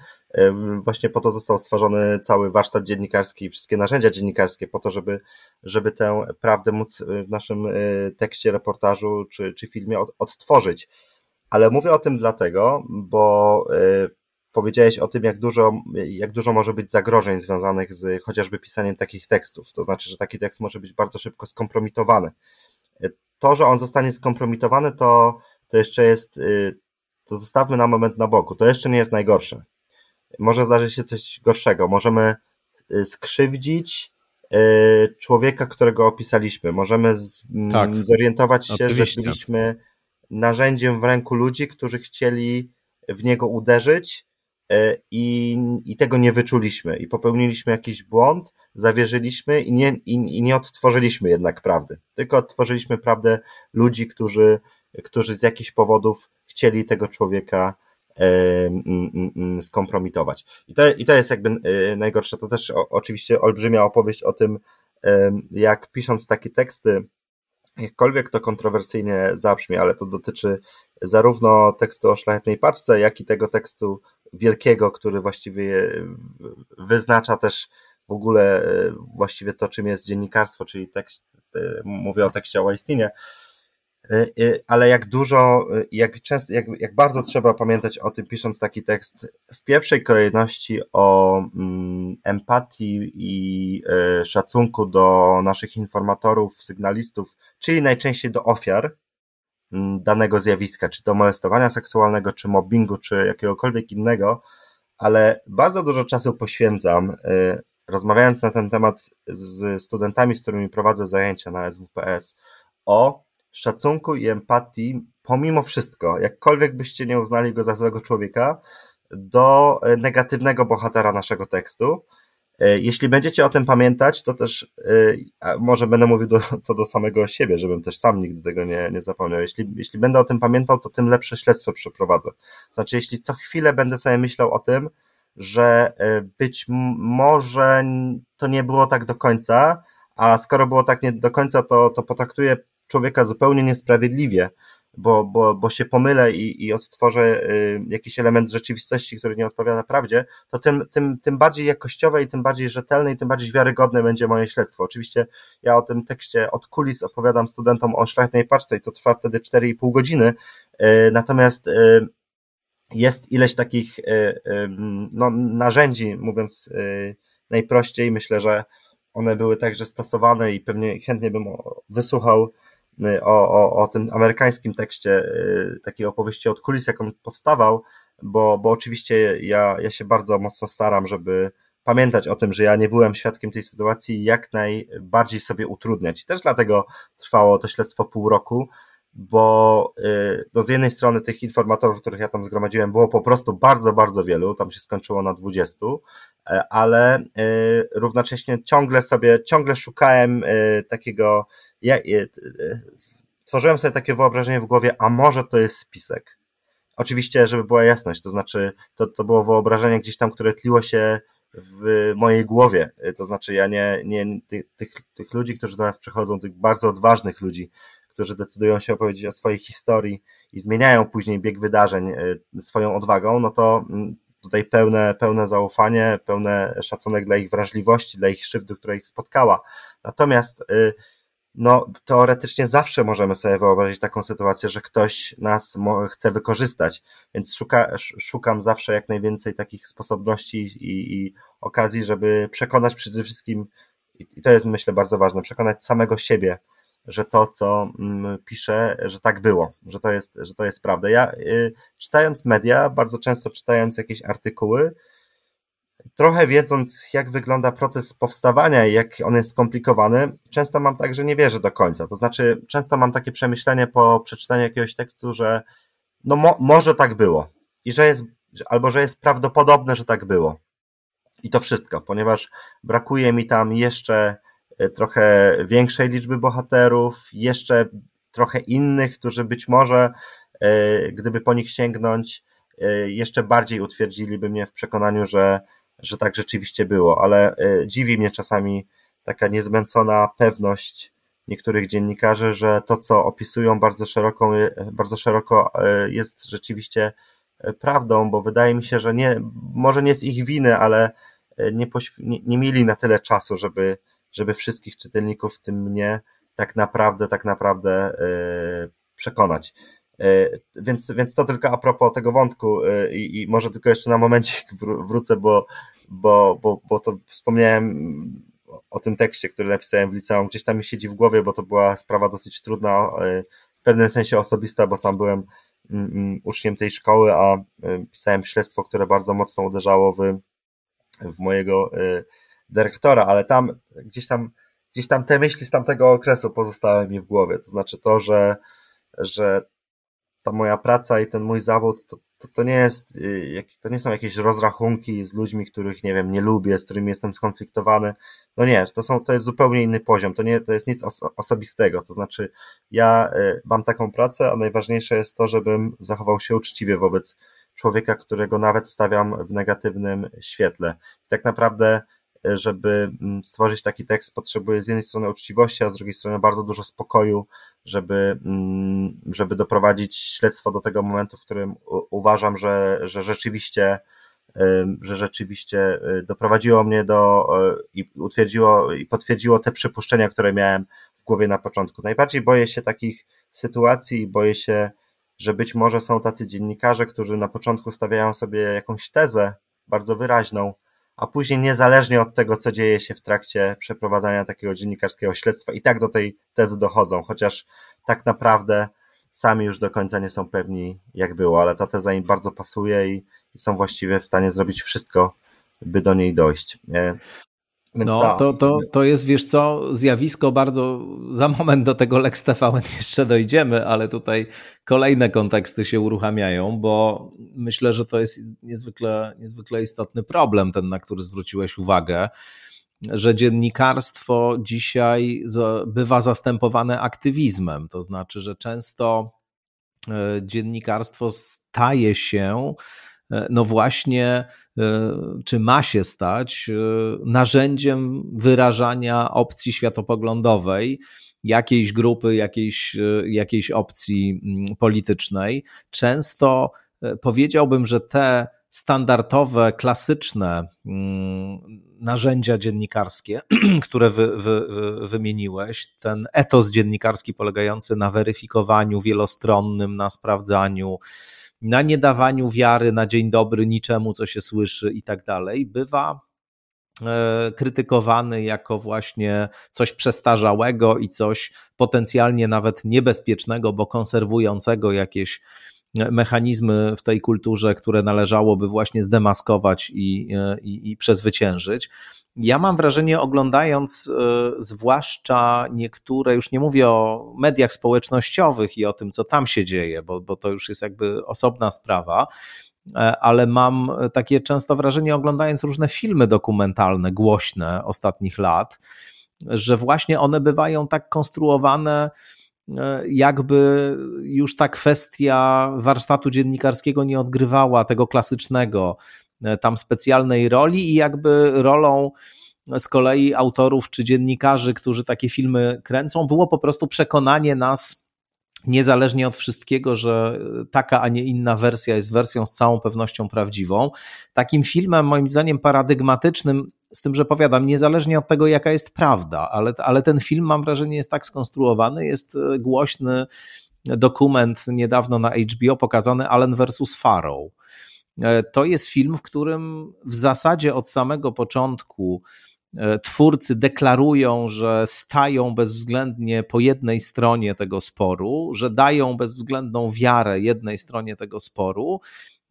właśnie po to został stworzony cały warsztat dziennikarski i wszystkie narzędzia dziennikarskie, po to, żeby, żeby tę prawdę móc w naszym e, tekście, reportażu czy, czy filmie odtworzyć. Ale mówię o tym dlatego, bo e, powiedziałeś o tym, jak dużo, jak dużo może być zagrożeń związanych z chociażby pisaniem takich tekstów. To znaczy, że taki tekst może być bardzo szybko skompromitowany. To, że on zostanie skompromitowany, to, to jeszcze jest, y, to zostawmy na moment na boku. To jeszcze nie jest najgorsze. Może zdarzyć się coś gorszego. Możemy y, skrzywdzić y, człowieka, którego opisaliśmy. Możemy z, tak, zorientować się, oczywiście. że byliśmy narzędziem w ręku ludzi, którzy chcieli w niego uderzyć, i, i tego nie wyczuliśmy i popełniliśmy jakiś błąd, zawierzyliśmy i nie, i, i nie odtworzyliśmy jednak prawdy, tylko odtworzyliśmy prawdę ludzi, którzy, którzy z jakichś powodów chcieli tego człowieka e, skompromitować. I to, I to jest jakby e, najgorsze. To też oczywiście olbrzymia opowieść o tym, e, jak pisząc takie teksty, jakkolwiek to kontrowersyjnie zabrzmi, ale to dotyczy zarówno tekstu o szlachetnej paczce, jak i tego tekstu wielkiego, który właściwie wyznacza też w ogóle e, właściwie to, czym jest dziennikarstwo, czyli tekst, e, mówię o tekście o Weinsteinie, e, ale jak dużo, jak często, jak, jak bardzo trzeba pamiętać o tym, pisząc taki tekst, w pierwszej kolejności o mm, empatii i szacunku do naszych informatorów, sygnalistów, czyli najczęściej do ofiar, danego zjawiska, czy to molestowania seksualnego, czy mobbingu, czy jakiegokolwiek innego, ale bardzo dużo czasu poświęcam, y, rozmawiając na ten temat z studentami, z którymi prowadzę zajęcia na SWPS, o szacunku i empatii, pomimo wszystko, jakkolwiek byście nie uznali go za złego człowieka, do negatywnego bohatera naszego tekstu, jeśli będziecie o tym pamiętać, to też e, może będę mówił do, to do samego siebie, żebym też sam nigdy tego nie, nie zapomniał. Jeśli, jeśli będę o tym pamiętał, to tym lepsze śledztwo przeprowadzę. Znaczy, jeśli co chwilę będę sobie myślał o tym, że e, być może to nie było tak do końca, a skoro było tak nie do końca, to, to potraktuję człowieka zupełnie niesprawiedliwie, bo, bo, bo się pomylę i, i odtworzę y, jakiś element rzeczywistości, który nie odpowiada prawdzie, to tym, tym, tym bardziej jakościowe i tym bardziej rzetelne i tym bardziej wiarygodne będzie moje śledztwo. Oczywiście ja o tym tekście od kulis opowiadam studentom o szlachetnej paczce i to trwa wtedy 4,5 godziny, y, natomiast y, jest ileś takich no, narzędzi, mówiąc najprościej, myślę, że one były także stosowane i pewnie chętnie bym wysłuchał o, o, o tym amerykańskim tekście, y, takiej opowieści od kulis, jak on powstawał, bo, bo oczywiście ja, ja się bardzo mocno staram, żeby pamiętać o tym, że ja nie byłem świadkiem tej sytuacji jak najbardziej sobie utrudniać. I też dlatego trwało to śledztwo pół roku, bo y, no z jednej strony tych informatorów, których ja tam zgromadziłem, było po prostu bardzo, bardzo wielu, tam się skończyło na 20, e, ale równocześnie ciągle sobie, ciągle szukałem takiego ja, tworzyłem sobie takie wyobrażenie w głowie, a może to jest spisek. Oczywiście, żeby była jasność, to znaczy, to, to było wyobrażenie gdzieś tam, które tliło się w mojej głowie. To znaczy, ja nie, nie tych, tych, tych ludzi, którzy do nas przychodzą, tych bardzo odważnych ludzi, którzy decydują się opowiedzieć o swojej historii i zmieniają później bieg wydarzeń y, swoją odwagą, no to mm, tutaj pełne, pełne zaufanie, pełne szacunek dla ich wrażliwości, dla ich krzywdy, która ich spotkała. Natomiast y, no teoretycznie zawsze możemy sobie wyobrazić taką sytuację, że ktoś nas chce wykorzystać, więc szuka, szukam zawsze jak najwięcej takich sposobności i, i okazji, żeby przekonać przede wszystkim, i to jest myślę bardzo ważne, przekonać samego siebie, że to, co mm, piszę, że tak było, że to jest, że to jest prawda. Ja y, czytając media, bardzo często czytając jakieś artykuły, trochę wiedząc, jak wygląda proces powstawania i jak on jest skomplikowany, często mam tak, że nie wierzę do końca. To znaczy, często mam takie przemyślenie po przeczytaniu jakiegoś tekstu, że no mo może tak było i że jest, albo że jest prawdopodobne, że tak było. I to wszystko, ponieważ brakuje mi tam jeszcze trochę większej liczby bohaterów, jeszcze trochę innych, którzy być może, e, gdyby po nich sięgnąć, e, jeszcze bardziej utwierdziliby mnie w przekonaniu, że że tak rzeczywiście było, ale dziwi mnie czasami taka niezmęcona pewność niektórych dziennikarzy, że to, co opisują bardzo szeroko, bardzo szeroko jest rzeczywiście prawdą, bo wydaje mi się, że nie, może nie z ich winy, ale nie, nie, nie mieli na tyle czasu, żeby, żeby wszystkich czytelników, w tym mnie, tak naprawdę, tak naprawdę przekonać. Więc, więc to tylko a propos tego wątku i, i może tylko jeszcze na momencik wrócę, bo bo, bo, bo to wspomniałem o tym tekście, który napisałem w liceum, gdzieś tam mi siedzi w głowie, bo to była sprawa dosyć trudna, w pewnym sensie osobista, bo sam byłem mm, mm, uczniem tej szkoły, a pisałem śledztwo, które bardzo mocno uderzało w, w mojego dyrektora, ale tam gdzieś tam gdzieś tam te myśli z tamtego okresu pozostały mi w głowie. To znaczy to, że, że ta moja praca i ten mój zawód to, to, to nie jest, y, to nie są jakieś rozrachunki z ludźmi, których nie wiem, nie lubię, z którymi jestem skonfliktowany. No nie, to, są, to jest zupełnie inny poziom, to, nie, to jest nic osobistego. To znaczy, ja y, mam taką pracę, a najważniejsze jest to, żebym zachował się uczciwie wobec człowieka, którego nawet stawiam w negatywnym świetle. Tak naprawdę żeby mm, stworzyć taki tekst, potrzebuje z jednej strony uczciwości, a z drugiej strony bardzo dużo spokoju, żeby, mm, żeby doprowadzić śledztwo do tego momentu, w którym uważam, że, że rzeczywiście że rzeczywiście y, doprowadziło mnie do i utwierdziło i potwierdziło te przypuszczenia, które miałem w głowie na początku. Najbardziej boję się takich sytuacji i boję się, że być może są tacy dziennikarze, którzy na początku stawiają sobie jakąś tezę bardzo wyraźną, a później niezależnie od tego, co dzieje się w trakcie przeprowadzania takiego dziennikarskiego śledztwa, i tak do tej tezy dochodzą, chociaż tak naprawdę sami już do końca nie są pewni, jak było, ale ta teza im bardzo pasuje i, i są właściwie w stanie zrobić wszystko, by do niej dojść. Więc no, to, to, to jest, wiesz co, zjawisko bardzo, za moment do tego Lex TVN jeszcze dojdziemy, ale tutaj kolejne konteksty się uruchamiają, bo myślę, że to jest niezwykle, niezwykle istotny problem, ten, na który zwróciłeś uwagę, że dziennikarstwo dzisiaj bywa zastępowane aktywizmem, to znaczy, że często e, dziennikarstwo staje się E, no właśnie, czy ma się stać e, narzędziem wyrażania opcji światopoglądowej jakiejś grupy, jakiejś, jakiejś opcji mm, politycznej. Często powiedziałbym, że te standardowe, klasyczne mm, narzędzia dziennikarskie, które wy, wy, wy, wymieniłeś, ten etos dziennikarski polegający na weryfikowaniu wielostronnym, na sprawdzaniu, na niedawaniu wiary na dzień dobry niczemu, co się słyszy i tak dalej, bywa e, krytykowany jako właśnie coś przestarzałego i coś potencjalnie nawet niebezpiecznego, bo konserwującego jakieś mechanizmy w tej kulturze, które należałoby właśnie zdemaskować i, e, i, i przezwyciężyć. Ja mam wrażenie, oglądając e, zwłaszcza niektóre, już nie mówię o mediach społecznościowych i o tym, co tam się dzieje, bo, bo to już jest jakby osobna sprawa, e, ale mam takie często wrażenie, oglądając różne filmy dokumentalne, głośne ostatnich lat, że właśnie one bywają tak konstruowane, e, jakby już ta kwestia warsztatu dziennikarskiego nie odgrywała tego klasycznego E, tam specjalnej roli i jakby rolą z kolei autorów czy dziennikarzy, którzy takie filmy kręcą, było po prostu przekonanie nas, niezależnie od wszystkiego, że taka, a nie inna wersja jest wersją z całą pewnością prawdziwą. Takim filmem, moim zdaniem, paradygmatycznym, z tym, że powiadam, niezależnie od tego, jaka jest prawda, ale, ale ten film, mam wrażenie, jest tak skonstruowany, jest e, głośny dokument niedawno na HBO pokazany Allen versus Farrow E, to jest film, w którym w zasadzie od samego początku e, twórcy deklarują, że stają bezwzględnie po jednej stronie tego sporu, że dają bezwzględną wiarę jednej stronie tego sporu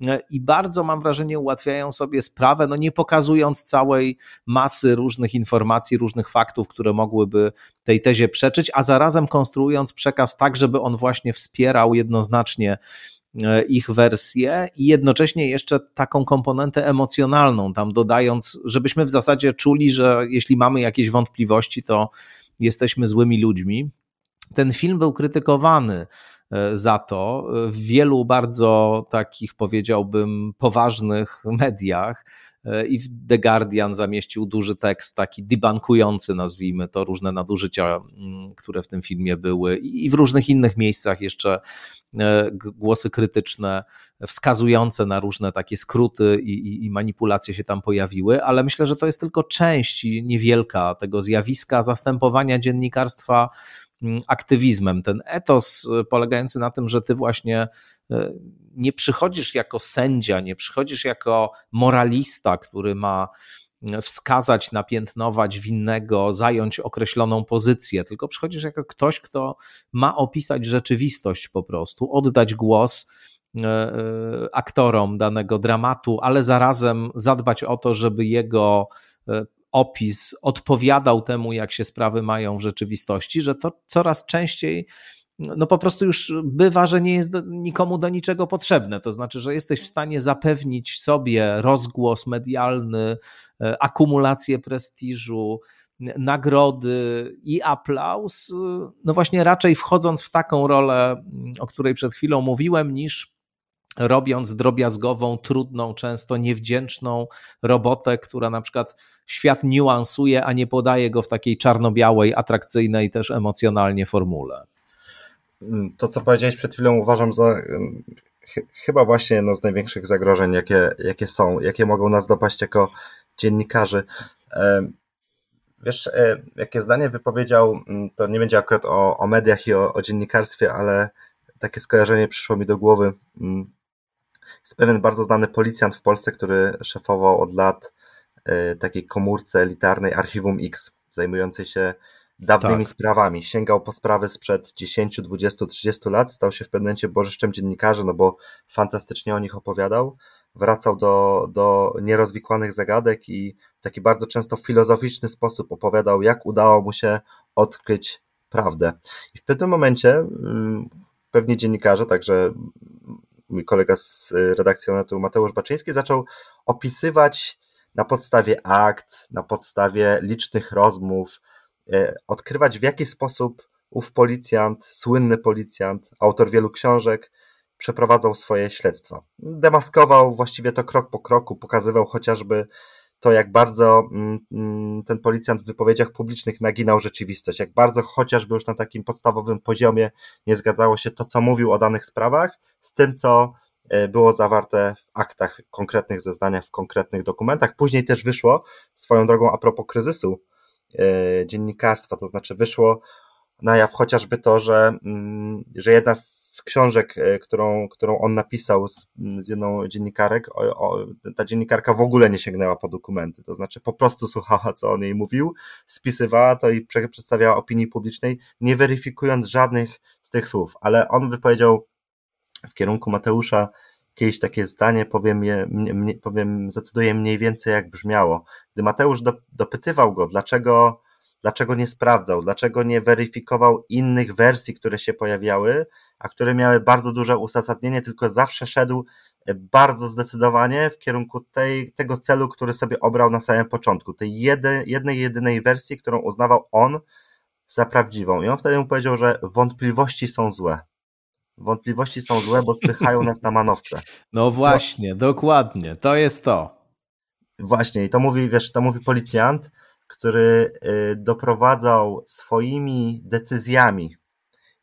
e, i bardzo mam wrażenie ułatwiają sobie sprawę, no nie pokazując całej masy różnych informacji, różnych faktów, które mogłyby tej tezie przeczyć, a zarazem konstruując przekaz tak, żeby on właśnie wspierał jednoznacznie E, ich wersję i jednocześnie jeszcze taką komponentę emocjonalną tam dodając, żebyśmy w zasadzie czuli, że jeśli mamy jakieś wątpliwości, to jesteśmy złymi ludźmi. Ten film był krytykowany e, za to w wielu bardzo takich, powiedziałbym, poważnych mediach. E, I The Guardian zamieścił duży tekst, taki debankujący, nazwijmy to, różne nadużycia, mm, które w tym filmie były, i w różnych innych miejscach jeszcze E, głosy krytyczne, wskazujące na różne takie skróty i, i, i, manipulacje się tam pojawiły, ale myślę, że to jest tylko część niewielka tego zjawiska zastępowania dziennikarstwa aktywizmem. Ten etos e, polegający na tym, że ty właśnie e, nie przychodzisz jako sędzia, nie przychodzisz jako moralista, który ma wskazać, napiętnować winnego, zająć określoną pozycję, tylko przychodzisz jako ktoś, kto ma opisać rzeczywistość po prostu, oddać głos aktorom danego dramatu, ale zarazem zadbać o to, żeby jego opis odpowiadał temu, jak się sprawy mają w rzeczywistości, że to coraz częściej no po prostu już bywa, że nie jest do, nikomu do niczego potrzebne. To znaczy, że jesteś w stanie zapewnić sobie rozgłos medialny, e, akumulację prestiżu, nagrody i aplauz, no właśnie raczej wchodząc w taką rolę, o której przed chwilą mówiłem, niż robiąc drobiazgową, trudną, często niewdzięczną robotę, która na przykład świat niuansuje, a nie podaje go w takiej czarno-białej, atrakcyjnej też emocjonalnie formule. Mm, to, co powiedziałeś przed chwilą, uważam za mm, chyba właśnie jedno z największych zagrożeń, jakie, jakie są, jakie mogą nas dopaść jako dziennikarzy. Wiesz, e, jakie zdanie wypowiedział, mm, to nie będzie akurat o, o mediach i o, o dziennikarstwie, ale takie skojarzenie przyszło mi do głowy. Jest pewien bardzo znany policjant w Polsce, który szefował od lat e, takiej komórce elitarnej Archiwum X, zajmującej się dawnymi tak. sprawami. Sięgał po sprawy sprzed 10, 20, 30 lat, stał się w pewnym momencie bożyszczem dziennikarzy, no bo fantastycznie o nich opowiadał. Wracał do, do nierozwikłanych zagadek i w taki bardzo często filozoficzny sposób opowiadał, jak udało mu się odkryć prawdę. I w pewnym momencie mm, pewni dziennikarze, także mój kolega z redakcji Onetu Mateusz Baczyński zaczął opisywać na podstawie akt, na podstawie licznych rozmów, e, odkrywać w jaki sposób ów policjant, słynny policjant, autor wielu książek, przeprowadzał swoje śledztwa. Demaskował właściwie to krok po kroku, pokazywał chociażby to, jak bardzo mm, mm, ten policjant w wypowiedziach publicznych naginał rzeczywistość, jak bardzo chociażby już na takim podstawowym poziomie nie zgadzało się to, co mówił o danych sprawach, z tym, co e, było zawarte w aktach, konkretnych zeznaniach, w konkretnych dokumentach. Później też wyszło, swoją drogą a propos kryzysu e, dziennikarstwa, to znaczy wyszło na jaw chociażby to, że, mm, że jedna z książek, e, którą, którą on napisał z, z jedną dziennikarek, o, o, ta dziennikarka w ogóle nie sięgnęła po dokumenty, to znaczy po prostu słuchała, co on jej mówił, spisywała to i przedstawiała opinii publicznej, nie weryfikując żadnych z tych słów, ale on wypowiedział w kierunku Mateusza kiedyś takie zdanie, powiem, je, powiem zacytuję mniej więcej jak brzmiało. Gdy Mateusz do, dopytywał go, dlaczego dlaczego nie sprawdzał, dlaczego nie weryfikował innych wersji, które się pojawiały, a które miały bardzo duże uzasadnienie, tylko zawsze szedł e, bardzo zdecydowanie w kierunku tej, tego celu, który sobie obrał na samym początku, tej jednej, jednej, jedynej wersji, którą uznawał on za prawdziwą. I on wtedy mu powiedział, że wątpliwości są złe. Wątpliwości są złe, bo spychają nas na manowce. No właśnie, no, dokładnie, to jest to. Właśnie, i to mówi, wiesz, to mówi policjant, który y, doprowadzał swoimi decyzjami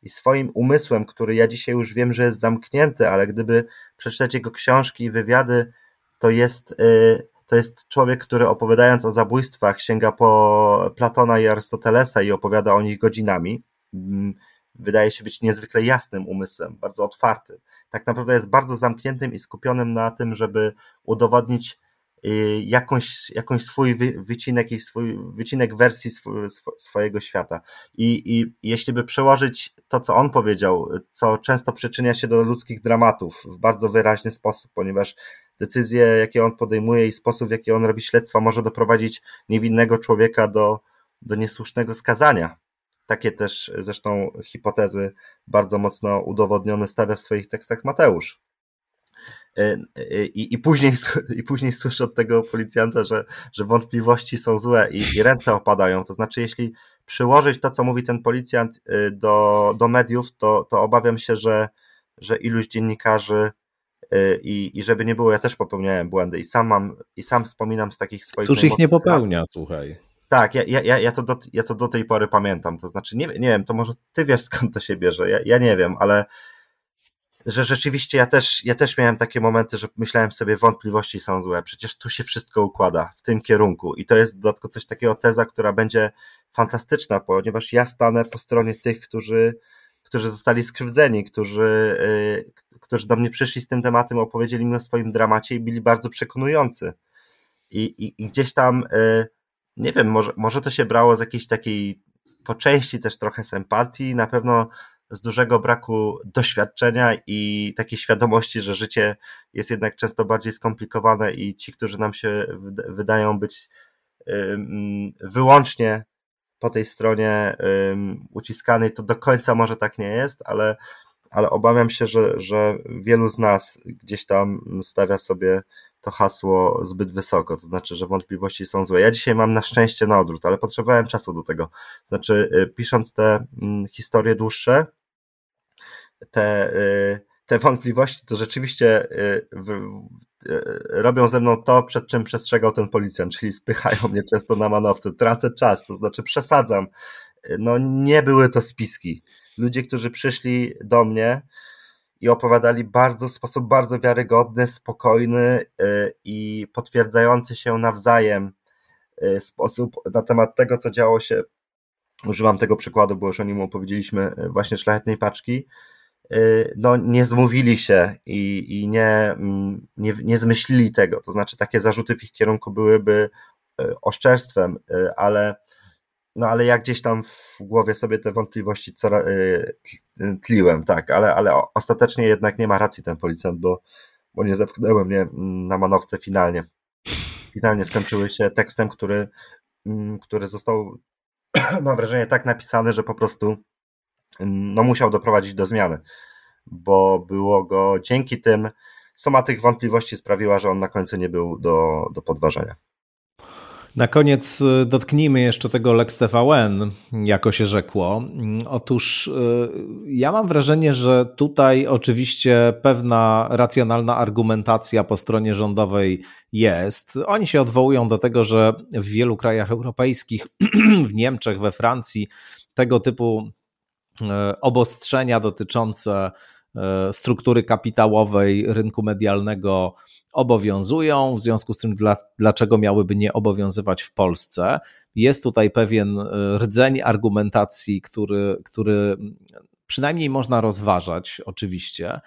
i swoim umysłem, który ja dzisiaj już wiem, że jest zamknięty, ale gdyby przeczytać jego książki i wywiady, to jest, y, to jest człowiek, który opowiadając o zabójstwach sięga po Platona i Arystotelesa i opowiada o nich godzinami. Mm, wydaje się być niezwykle jasnym umysłem, bardzo otwartym. Tak naprawdę jest bardzo zamkniętym i skupionym na tym, żeby udowodnić jakąś, jakąś swój wycinek i swój wycinek wersji swojego świata. I, I jeśli by przełożyć to, co on powiedział, co często przyczynia się do ludzkich dramatów w bardzo wyraźny sposób, ponieważ decyzje, jakie on podejmuje i sposób, w jaki on robi śledztwa, może doprowadzić niewinnego człowieka do, do niesłusznego skazania. Takie też zresztą hipotezy bardzo mocno udowodnione stawia w swoich tekstach Mateusz. E, e, I, i, później, I później słyszę od tego policjanta, że, że wątpliwości są złe i, i ręce opadają. To znaczy, jeśli przyłożyć to, co mówi ten policjant do, do mediów, to, to obawiam się, że, że iluś dziennikarzy i, i żeby nie było, ja też popełniałem błędy i sam mam, i sam wspominam z takich swoich... Któż ich nie popełnia, lat. słuchaj. Tak, ja, ja, ja, to do, ja to do tej pory pamiętam, to znaczy, nie, nie wiem, to może ty wiesz skąd to się bierze, ja, ja nie wiem, ale że rzeczywiście ja też, ja też miałem takie momenty, że myślałem sobie, wątpliwości są złe, przecież tu się wszystko układa w tym kierunku i to jest dodatkowo coś takiego teza, która będzie fantastyczna, ponieważ ja stanę po stronie tych, którzy, którzy zostali skrzywdzeni, którzy, yy, którzy do mnie przyszli z tym tematem, opowiedzieli mi o swoim dramacie i byli bardzo przekonujący. I, i, i gdzieś tam, yy, nie wiem, może, może to się brało z jakiejś takiej po części też trochę sympatii, na pewno z dużego braku doświadczenia i takiej świadomości, że życie jest jednak często bardziej skomplikowane i ci, którzy nam się wydają być wyłącznie po tej stronie uciskanej, to do końca może tak nie jest, ale, ale obawiam się, że, że wielu z nas gdzieś tam stawia sobie to hasło zbyt wysoko, to znaczy, że wątpliwości są złe. Ja dzisiaj mam na szczęście na odwrót, ale potrzebowałem czasu do tego. Znaczy, y, pisząc te historie dłuższe, te, y, te wątpliwości, to rzeczywiście y, y, robią ze mną to, przed czym przestrzegał ten policjant, czyli spychają mnie często na manowce, tracę czas, to znaczy przesadzam. No nie były to spiski. Ludzie, którzy przyszli do mnie i opowiadali bardzo, w sposób bardzo wiarygodny, spokojny i potwierdzający się nawzajem sposób na temat tego, co działo się. Używam tego przykładu, bo już o nim opowiedzieliśmy, właśnie szlachetnej paczki no, nie zmówili się i, i nie, mm, nie, nie zmyślili tego. To znaczy, takie zarzuty w ich kierunku byłyby y, oszczerstwem, y, ale no ale ja gdzieś tam w głowie sobie te wątpliwości coraz, tliłem, tak, ale, ale ostatecznie jednak nie ma racji ten policjant, bo, bo nie zepchnęły mnie mm, na manowce finalnie. Finalnie skończyły się tekstem, który, mm, który został, mam wrażenie, tak napisany, że po prostu no, musiał doprowadzić do zmiany, bo było go dzięki tym, suma tych wątpliwości sprawiła, że on na końcu nie był do, do podważenia. Na koniec y, dotknijmy jeszcze tego Lex TVN, jako się rzekło. Otóż y, ja mam wrażenie, że tutaj oczywiście pewna racjonalna argumentacja po stronie rządowej jest. Oni się odwołują do tego, że w wielu krajach europejskich, w Niemczech, we Francji, tego typu obostrzenia dotyczące struktury kapitałowej rynku medialnego obowiązują, w związku z tym dla, dlaczego miałyby nie obowiązywać w Polsce. Jest tutaj pewien e, rdzeń argumentacji, który, który przynajmniej można rozważać, oczywiście.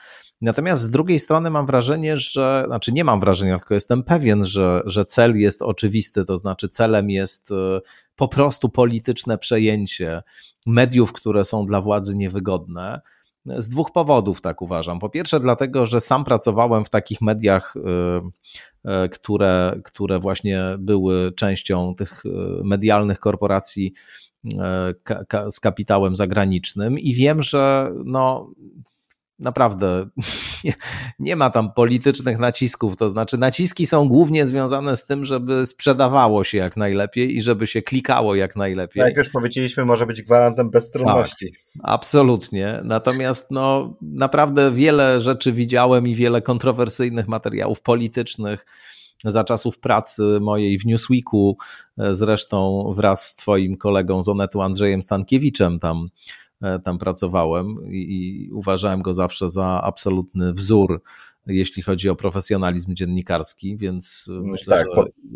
Natomiast z drugiej strony mam wrażenie, że, znaczy nie mam wrażenia, tylko jestem pewien, że, że cel jest oczywisty, to znaczy celem jest e, po prostu polityczne przejęcie mediów, które są dla władzy niewygodne. Z dwóch powodów tak uważam. Po pierwsze, dlatego, że sam pracowałem w takich mediach, y, które, które właśnie były częścią tych medialnych korporacji z kapitałem zagranicznym i wiem, że no, naprawdę nie, nie, ma tam politycznych nacisków. To znaczy, naciski są głównie związane z tym, żeby sprzedawało się jak najlepiej i żeby się klikało jak najlepiej. Jak już powiedzieliśmy, może być gwarantem bezstronności. Tak, absolutnie. Natomiast no, naprawdę wiele rzeczy widziałem i wiele kontrowersyjnych materiałów politycznych za czasów pracy mojej w Newsweeku, zresztą wraz z Twoim kolegą z Onetu Andrzejem Stankiewiczem tam E, tam pracowałem i uważałem go zawsze za absolutny wzór, jeśli chodzi o profesjonalizm dziennikarski, więc mm, myślę, tak,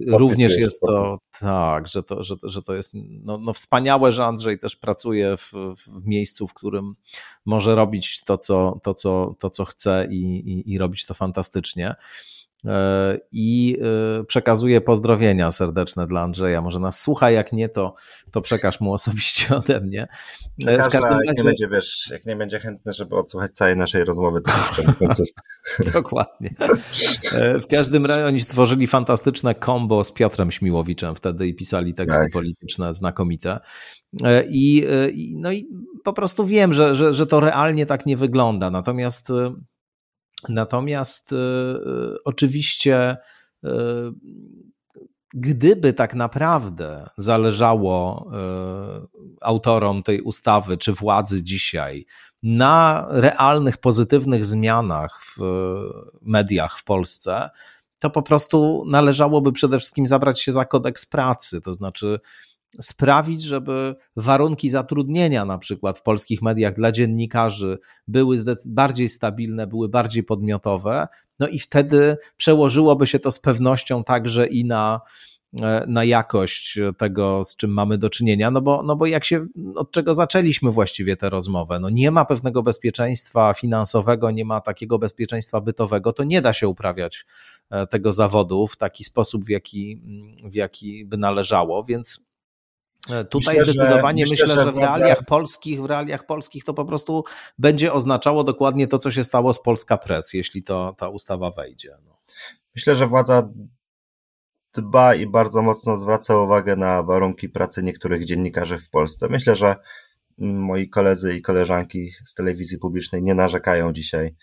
że również jest to tak, że to, że, że to jest no, no wspaniałe, że Andrzej też pracuje w, w miejscu, w którym może robić to, co, to, co, to, co chce i, i, i robić to fantastycznie. E, i e, przekazuję pozdrowienia serdeczne dla Andrzeja. Może nas słucha, jak nie, to, to przekaż mu osobiście ode mnie. E, w każdym razie... jak, nie będzie, wiesz, jak nie będzie chętny, żeby odsłuchać całej naszej rozmowy, to Dokładnie. W każdym razie oni stworzyli fantastyczne kombo z Piotrem Śmiłowiczem wtedy i pisali teksty tak. polityczne znakomite. I, no i po prostu wiem, że, że, że to realnie tak nie wygląda. Natomiast Natomiast y, y, oczywiście, y, gdyby tak naprawdę zależało autorom tej ustawy czy władzy dzisiaj na realnych, pozytywnych zmianach w mediach w Polsce, to po prostu należałoby przede wszystkim zabrać się za kodeks pracy, to znaczy sprawić, żeby warunki zatrudnienia na przykład w polskich mediach dla dziennikarzy były bardziej stabilne, były bardziej podmiotowe, no i wtedy przełożyłoby się to z pewnością także i na, e, na jakość tego, z czym mamy do czynienia, no bo, no bo jak się, od czego zaczęliśmy właściwie tę rozmowę, no nie ma pewnego bezpieczeństwa finansowego, nie ma takiego bezpieczeństwa bytowego, to nie da się uprawiać e, tego zawodu w taki sposób, w jaki, w jaki by należało, więc tutaj myślę, zdecydowanie że, myślę, myślę, że w realiach polskich, w realiach polskich to po prostu będzie oznaczało dokładnie to, co się stało z Polska Press, jeśli to ta ustawa wejdzie. No. Myślę, że władza dba i bardzo mocno zwraca uwagę na warunki pracy niektórych dziennikarzy w Polsce. Myślę, że moi koledzy i koleżanki z telewizji publicznej nie narzekają dzisiaj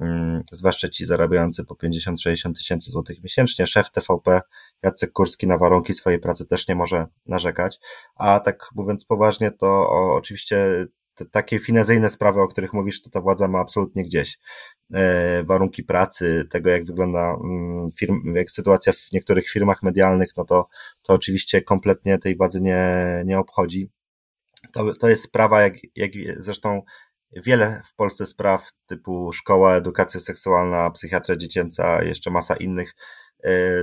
Mm, zwłaszcza ci zarabiający po 50-60 tysięcy złotych miesięcznie. Szef TVP Jacek Kurski na warunki swojej pracy też nie może narzekać. A tak mówiąc poważnie, to oczywiście te, takie finezyjne sprawy, o których mówisz, to ta władza ma absolutnie gdzieś. E, warunki pracy, tego jak wygląda mm, firm, jak sytuacja w niektórych firmach medialnych, no to, to oczywiście kompletnie tej władzy nie, nie obchodzi. To, to jest sprawa, jak, jak zresztą wiele w Polsce spraw typu szkoła, edukacja seksualna, psychiatria dziecięca, jeszcze masa innych,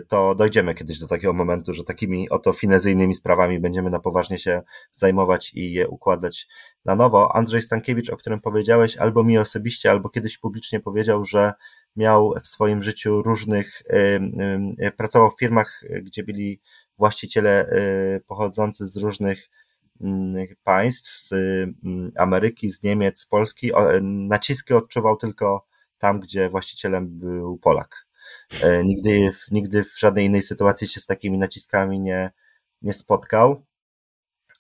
to dojdziemy kiedyś do takiego momentu, że takimi oto finezyjnymi sprawami będziemy na poważnie się zajmować i je układać na nowo. Andrzej Stankiewicz, o którym powiedziałeś, albo mi osobiście, albo kiedyś publicznie powiedział, że miał w swoim życiu różnych, pracował w firmach, gdzie byli właściciele pochodzący z różnych mm, państw, z mm, Ameryki, z Niemiec, z Polski, naciski odczuwał tylko tam, gdzie właścicielem był Polak. E, nigdy, nigdy w żadnej innej sytuacji się z takimi naciskami nie, nie spotkał.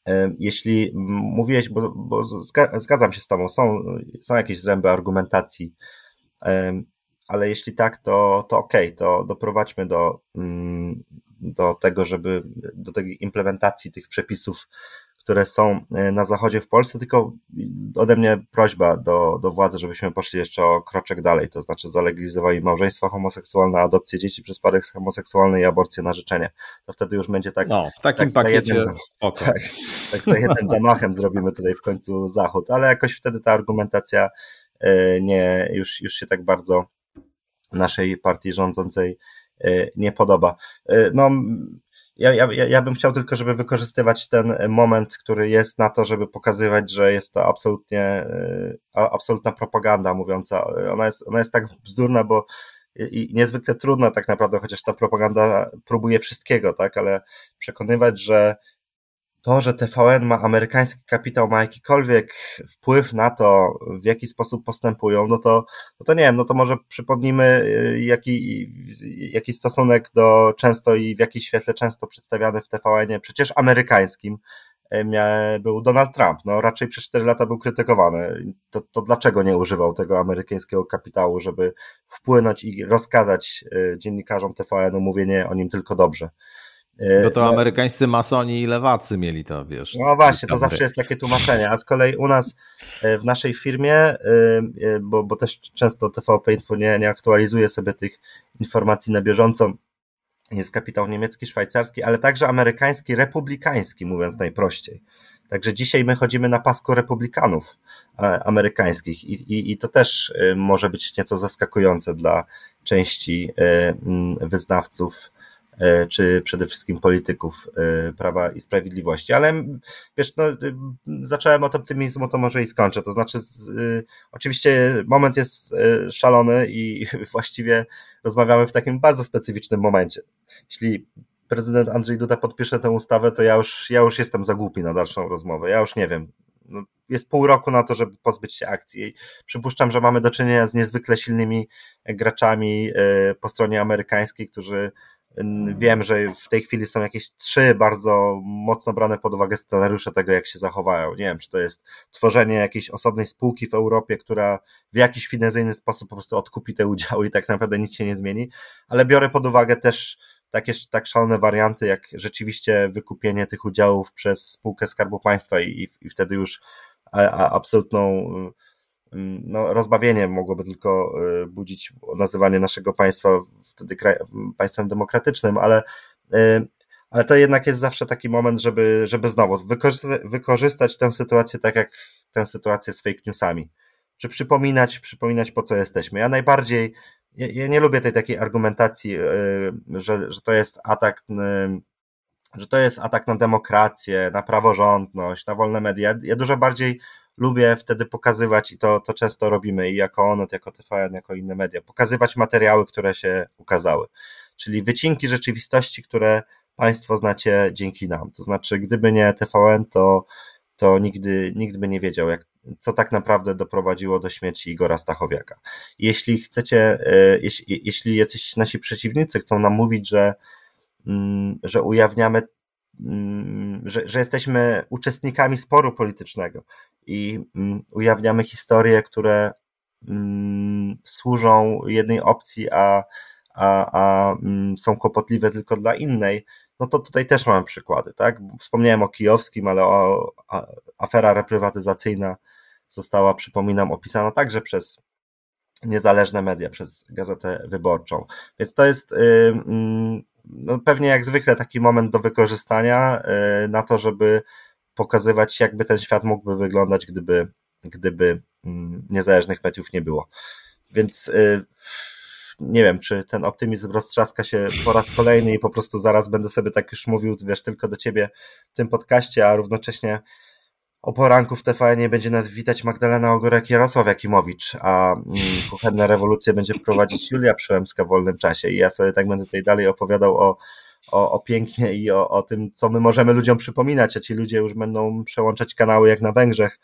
E, jeśli mówiłeś, bo, bo zgadzam się z Tobą, są, są jakieś zręby argumentacji, e, ale jeśli tak, to, to okej, okay, to doprowadźmy do, mm, do tego, żeby do tej implementacji tych przepisów które są e, na zachodzie w Polsce, tylko ode mnie prośba do, do władzy, żebyśmy poszli jeszcze o kroczek dalej, to znaczy zalegalizowali małżeństwa homoseksualne, adopcję dzieci przez pary homoseksualne i aborcję na życzenie. To wtedy już będzie tak. No, w takim tak pakiecie. Jednym, tak, tak za jednym zamachem zrobimy tutaj w końcu zachód, ale jakoś wtedy ta argumentacja e, nie, już, już się tak bardzo naszej partii rządzącej e, nie podoba. No, ja, ja, ja bym chciał tylko, żeby wykorzystywać ten moment, który jest na to, żeby pokazywać, że jest to absolutnie, e, absolutna propaganda mówiąca. Ona jest, ona jest tak bzdurna, bo i niezwykle trudna tak naprawdę, chociaż ta propaganda próbuje wszystkiego, tak, ale przekonywać, że to, że TVN ma amerykański kapitał, ma jakikolwiek wpływ na to, w jaki sposób postępują, no to, no to nie wiem, no to może przypomnijmy, y, jaki, jaki stosunek do często i w jakim świetle często przedstawiany w TVN-ie, przecież amerykańskim, y, był Donald Trump. No raczej przez 4 lata był krytykowany. To, to dlaczego nie używał tego amerykańskiego kapitału, żeby wpłynąć i rozkazać y, dziennikarzom TVN-u mówienie o nim tylko dobrze? Bo to no, amerykańscy masoni i lewacy mieli to, wiesz. No właśnie, to zawsze jest takie tłumaczenie, a z kolei u nas e, w naszej firmie, e, e, bo, bo też często TVP Info nie, nie aktualizuje sobie tych informacji na bieżąco, jest kapitał niemiecki, szwajcarski, ale także amerykański, republikański, mówiąc najprościej. Także dzisiaj my chodzimy na pasku republikanów amerykańskich i, i, i to też może być nieco zaskakujące dla części wyznawców E, czy przede wszystkim polityków e, Prawa i Sprawiedliwości. Ale wiesz, no, y, zacząłem od optymizmu, to może i skończę. To znaczy, y, oczywiście moment jest e, szalony i właściwie rozmawiamy w takim bardzo specyficznym momencie. Jeśli prezydent Andrzej Duda podpisze tę ustawę, to ja już, ja już jestem za głupi na dalszą rozmowę. Ja już nie wiem. No, jest pół roku na to, żeby pozbyć się akcji. Przypuszczam, że mamy do czynienia z niezwykle silnymi graczami po stronie amerykańskiej, którzy Wiem, że w tej chwili są jakieś trzy bardzo mocno brane pod uwagę scenariusze tego, jak się zachowają. Nie wiem, czy to jest tworzenie jakiejś osobnej spółki w Europie, która w jakiś finezyjny sposób po prostu odkupi te udziały i tak naprawdę nic się nie zmieni, ale biorę pod uwagę też takie tak szalone warianty, jak rzeczywiście wykupienie tych udziałów przez spółkę Skarbu Państwa i, i wtedy już a, a absolutną no, rozbawienie mogłoby tylko y, budzić nazywanie naszego państwa wtedy kraj, państwem demokratycznym, ale, y, ale to jednak jest zawsze taki moment, żeby, żeby znowu wykorzystać, wykorzystać tę sytuację tak jak tę sytuację z fake newsami. Czy przypominać, przypominać po co jesteśmy. Ja najbardziej, ja, ja nie lubię tej takiej argumentacji, y, że, że to jest atak że to jest atak na demokrację, na praworządność, na wolne media. Ja dużo bardziej lubię wtedy pokazywać i to, to często robimy i jako ONET, jako TVN, jako inne media, pokazywać materiały, które się ukazały. Czyli wycinki rzeczywistości, które Państwo znacie dzięki nam. To znaczy, gdyby nie TVN, to, to nigdy, nikt by nie wiedział, jak, co tak naprawdę doprowadziło do śmierci Igora Stachowiaka. Jeśli chcecie, e, jeśli, jeśli jacyś nasi przeciwnicy chcą nam mówić, że, mm, że ujawniamy że, że jesteśmy uczestnikami sporu politycznego i mm, ujawniamy historie, które mm, służą jednej opcji, a, a, a są kłopotliwe tylko dla innej, no to tutaj też mamy przykłady, tak? Wspomniałem o Kijowskim, ale o, a, afera reprywatyzacyjna została, przypominam, opisana także przez niezależne media, przez Gazetę Wyborczą. Więc to jest yy, no pewnie jak zwykle taki moment do wykorzystania y, na to, żeby pokazywać, jakby ten świat mógłby wyglądać, gdyby, gdyby mm, niezależnych mediów nie było. Więc y, nie wiem, czy ten optymizm roztrzaska się po raz kolejny i po prostu zaraz będę sobie tak już mówił, wiesz, tylko do ciebie w tym podcaście, a równocześnie o poranku w TVN będzie nas witać Magdalena Ogórek Jarosław Jakimowicz, a mm, kuchenne rewolucje będzie prowadzić Julia Przyłębska w wolnym czasie i ja sobie tak będę tutaj dalej opowiadał o, o, o pięknie i o, o tym, co my możemy ludziom przypominać, a ci ludzie już będą przełączać kanały jak na Węgrzech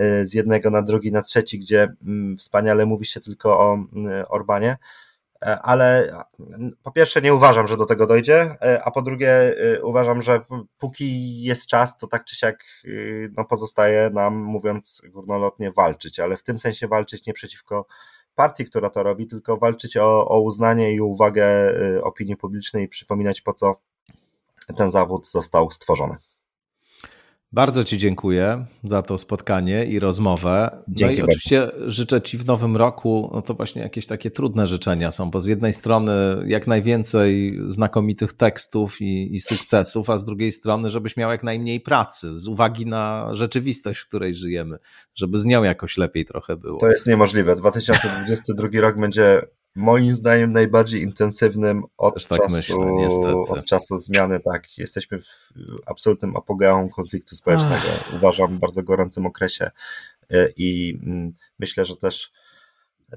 y, z jednego na drugi, na trzeci, gdzie mm, wspaniale mówi się tylko o mm, Orbanie. E, ale po pierwsze nie uważam, że do tego dojdzie, e, a po drugie uważam, że póki jest czas, to tak czy siak no, pozostaje nam, mówiąc górnolotnie, walczyć, ale w tym sensie walczyć nie przeciwko partii, która to robi, tylko walczyć o, o uznanie i uwagę opinii publicznej i przypominać po co ten zawód został stworzony. Bardzo Ci dziękuję za to spotkanie i rozmowę. Dzięki no i bardzo. oczywiście życzę Ci w nowym roku, no to właśnie jakieś takie trudne życzenia są, bo z jednej strony jak najwięcej znakomitych tekstów i, i sukcesów, a z drugiej strony, żebyś miał jak najmniej pracy, z uwagi na rzeczywistość, w której żyjemy, żeby z nią jakoś lepiej trochę było. To jest niemożliwe. 2022 rok będzie moim zdaniem najbardziej intensywnym od, tak czasu, myślę, od czasu zmiany. Tak, jesteśmy w absolutnym apogeum konfliktu społecznego. Ach. Uważam w bardzo gorącym okresie e, i mm, myślę, że też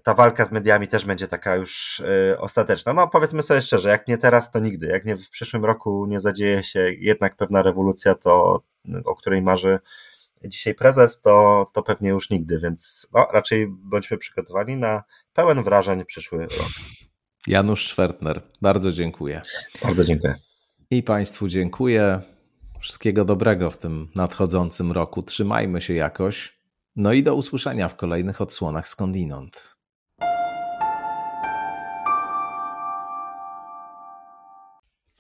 ta walka z mediami też będzie taka już e, ostateczna. No powiedzmy sobie szczerze, jak nie teraz, to nigdy. Jak nie w przyszłym roku nie zadzieje się jednak pewna rewolucja, to o której marzy dzisiaj prezes, to, to pewnie już nigdy, więc no, raczej bądźmy przygotowani na pełen wrażeń przyszły rok. Janusz Szwertner, bardzo dziękuję. Bardzo dziękuję. I Państwu dziękuję. Wszystkiego dobrego w tym nadchodzącym roku. Trzymajmy się jakoś. No i do usłyszenia w kolejnych odsłonach skądinąd.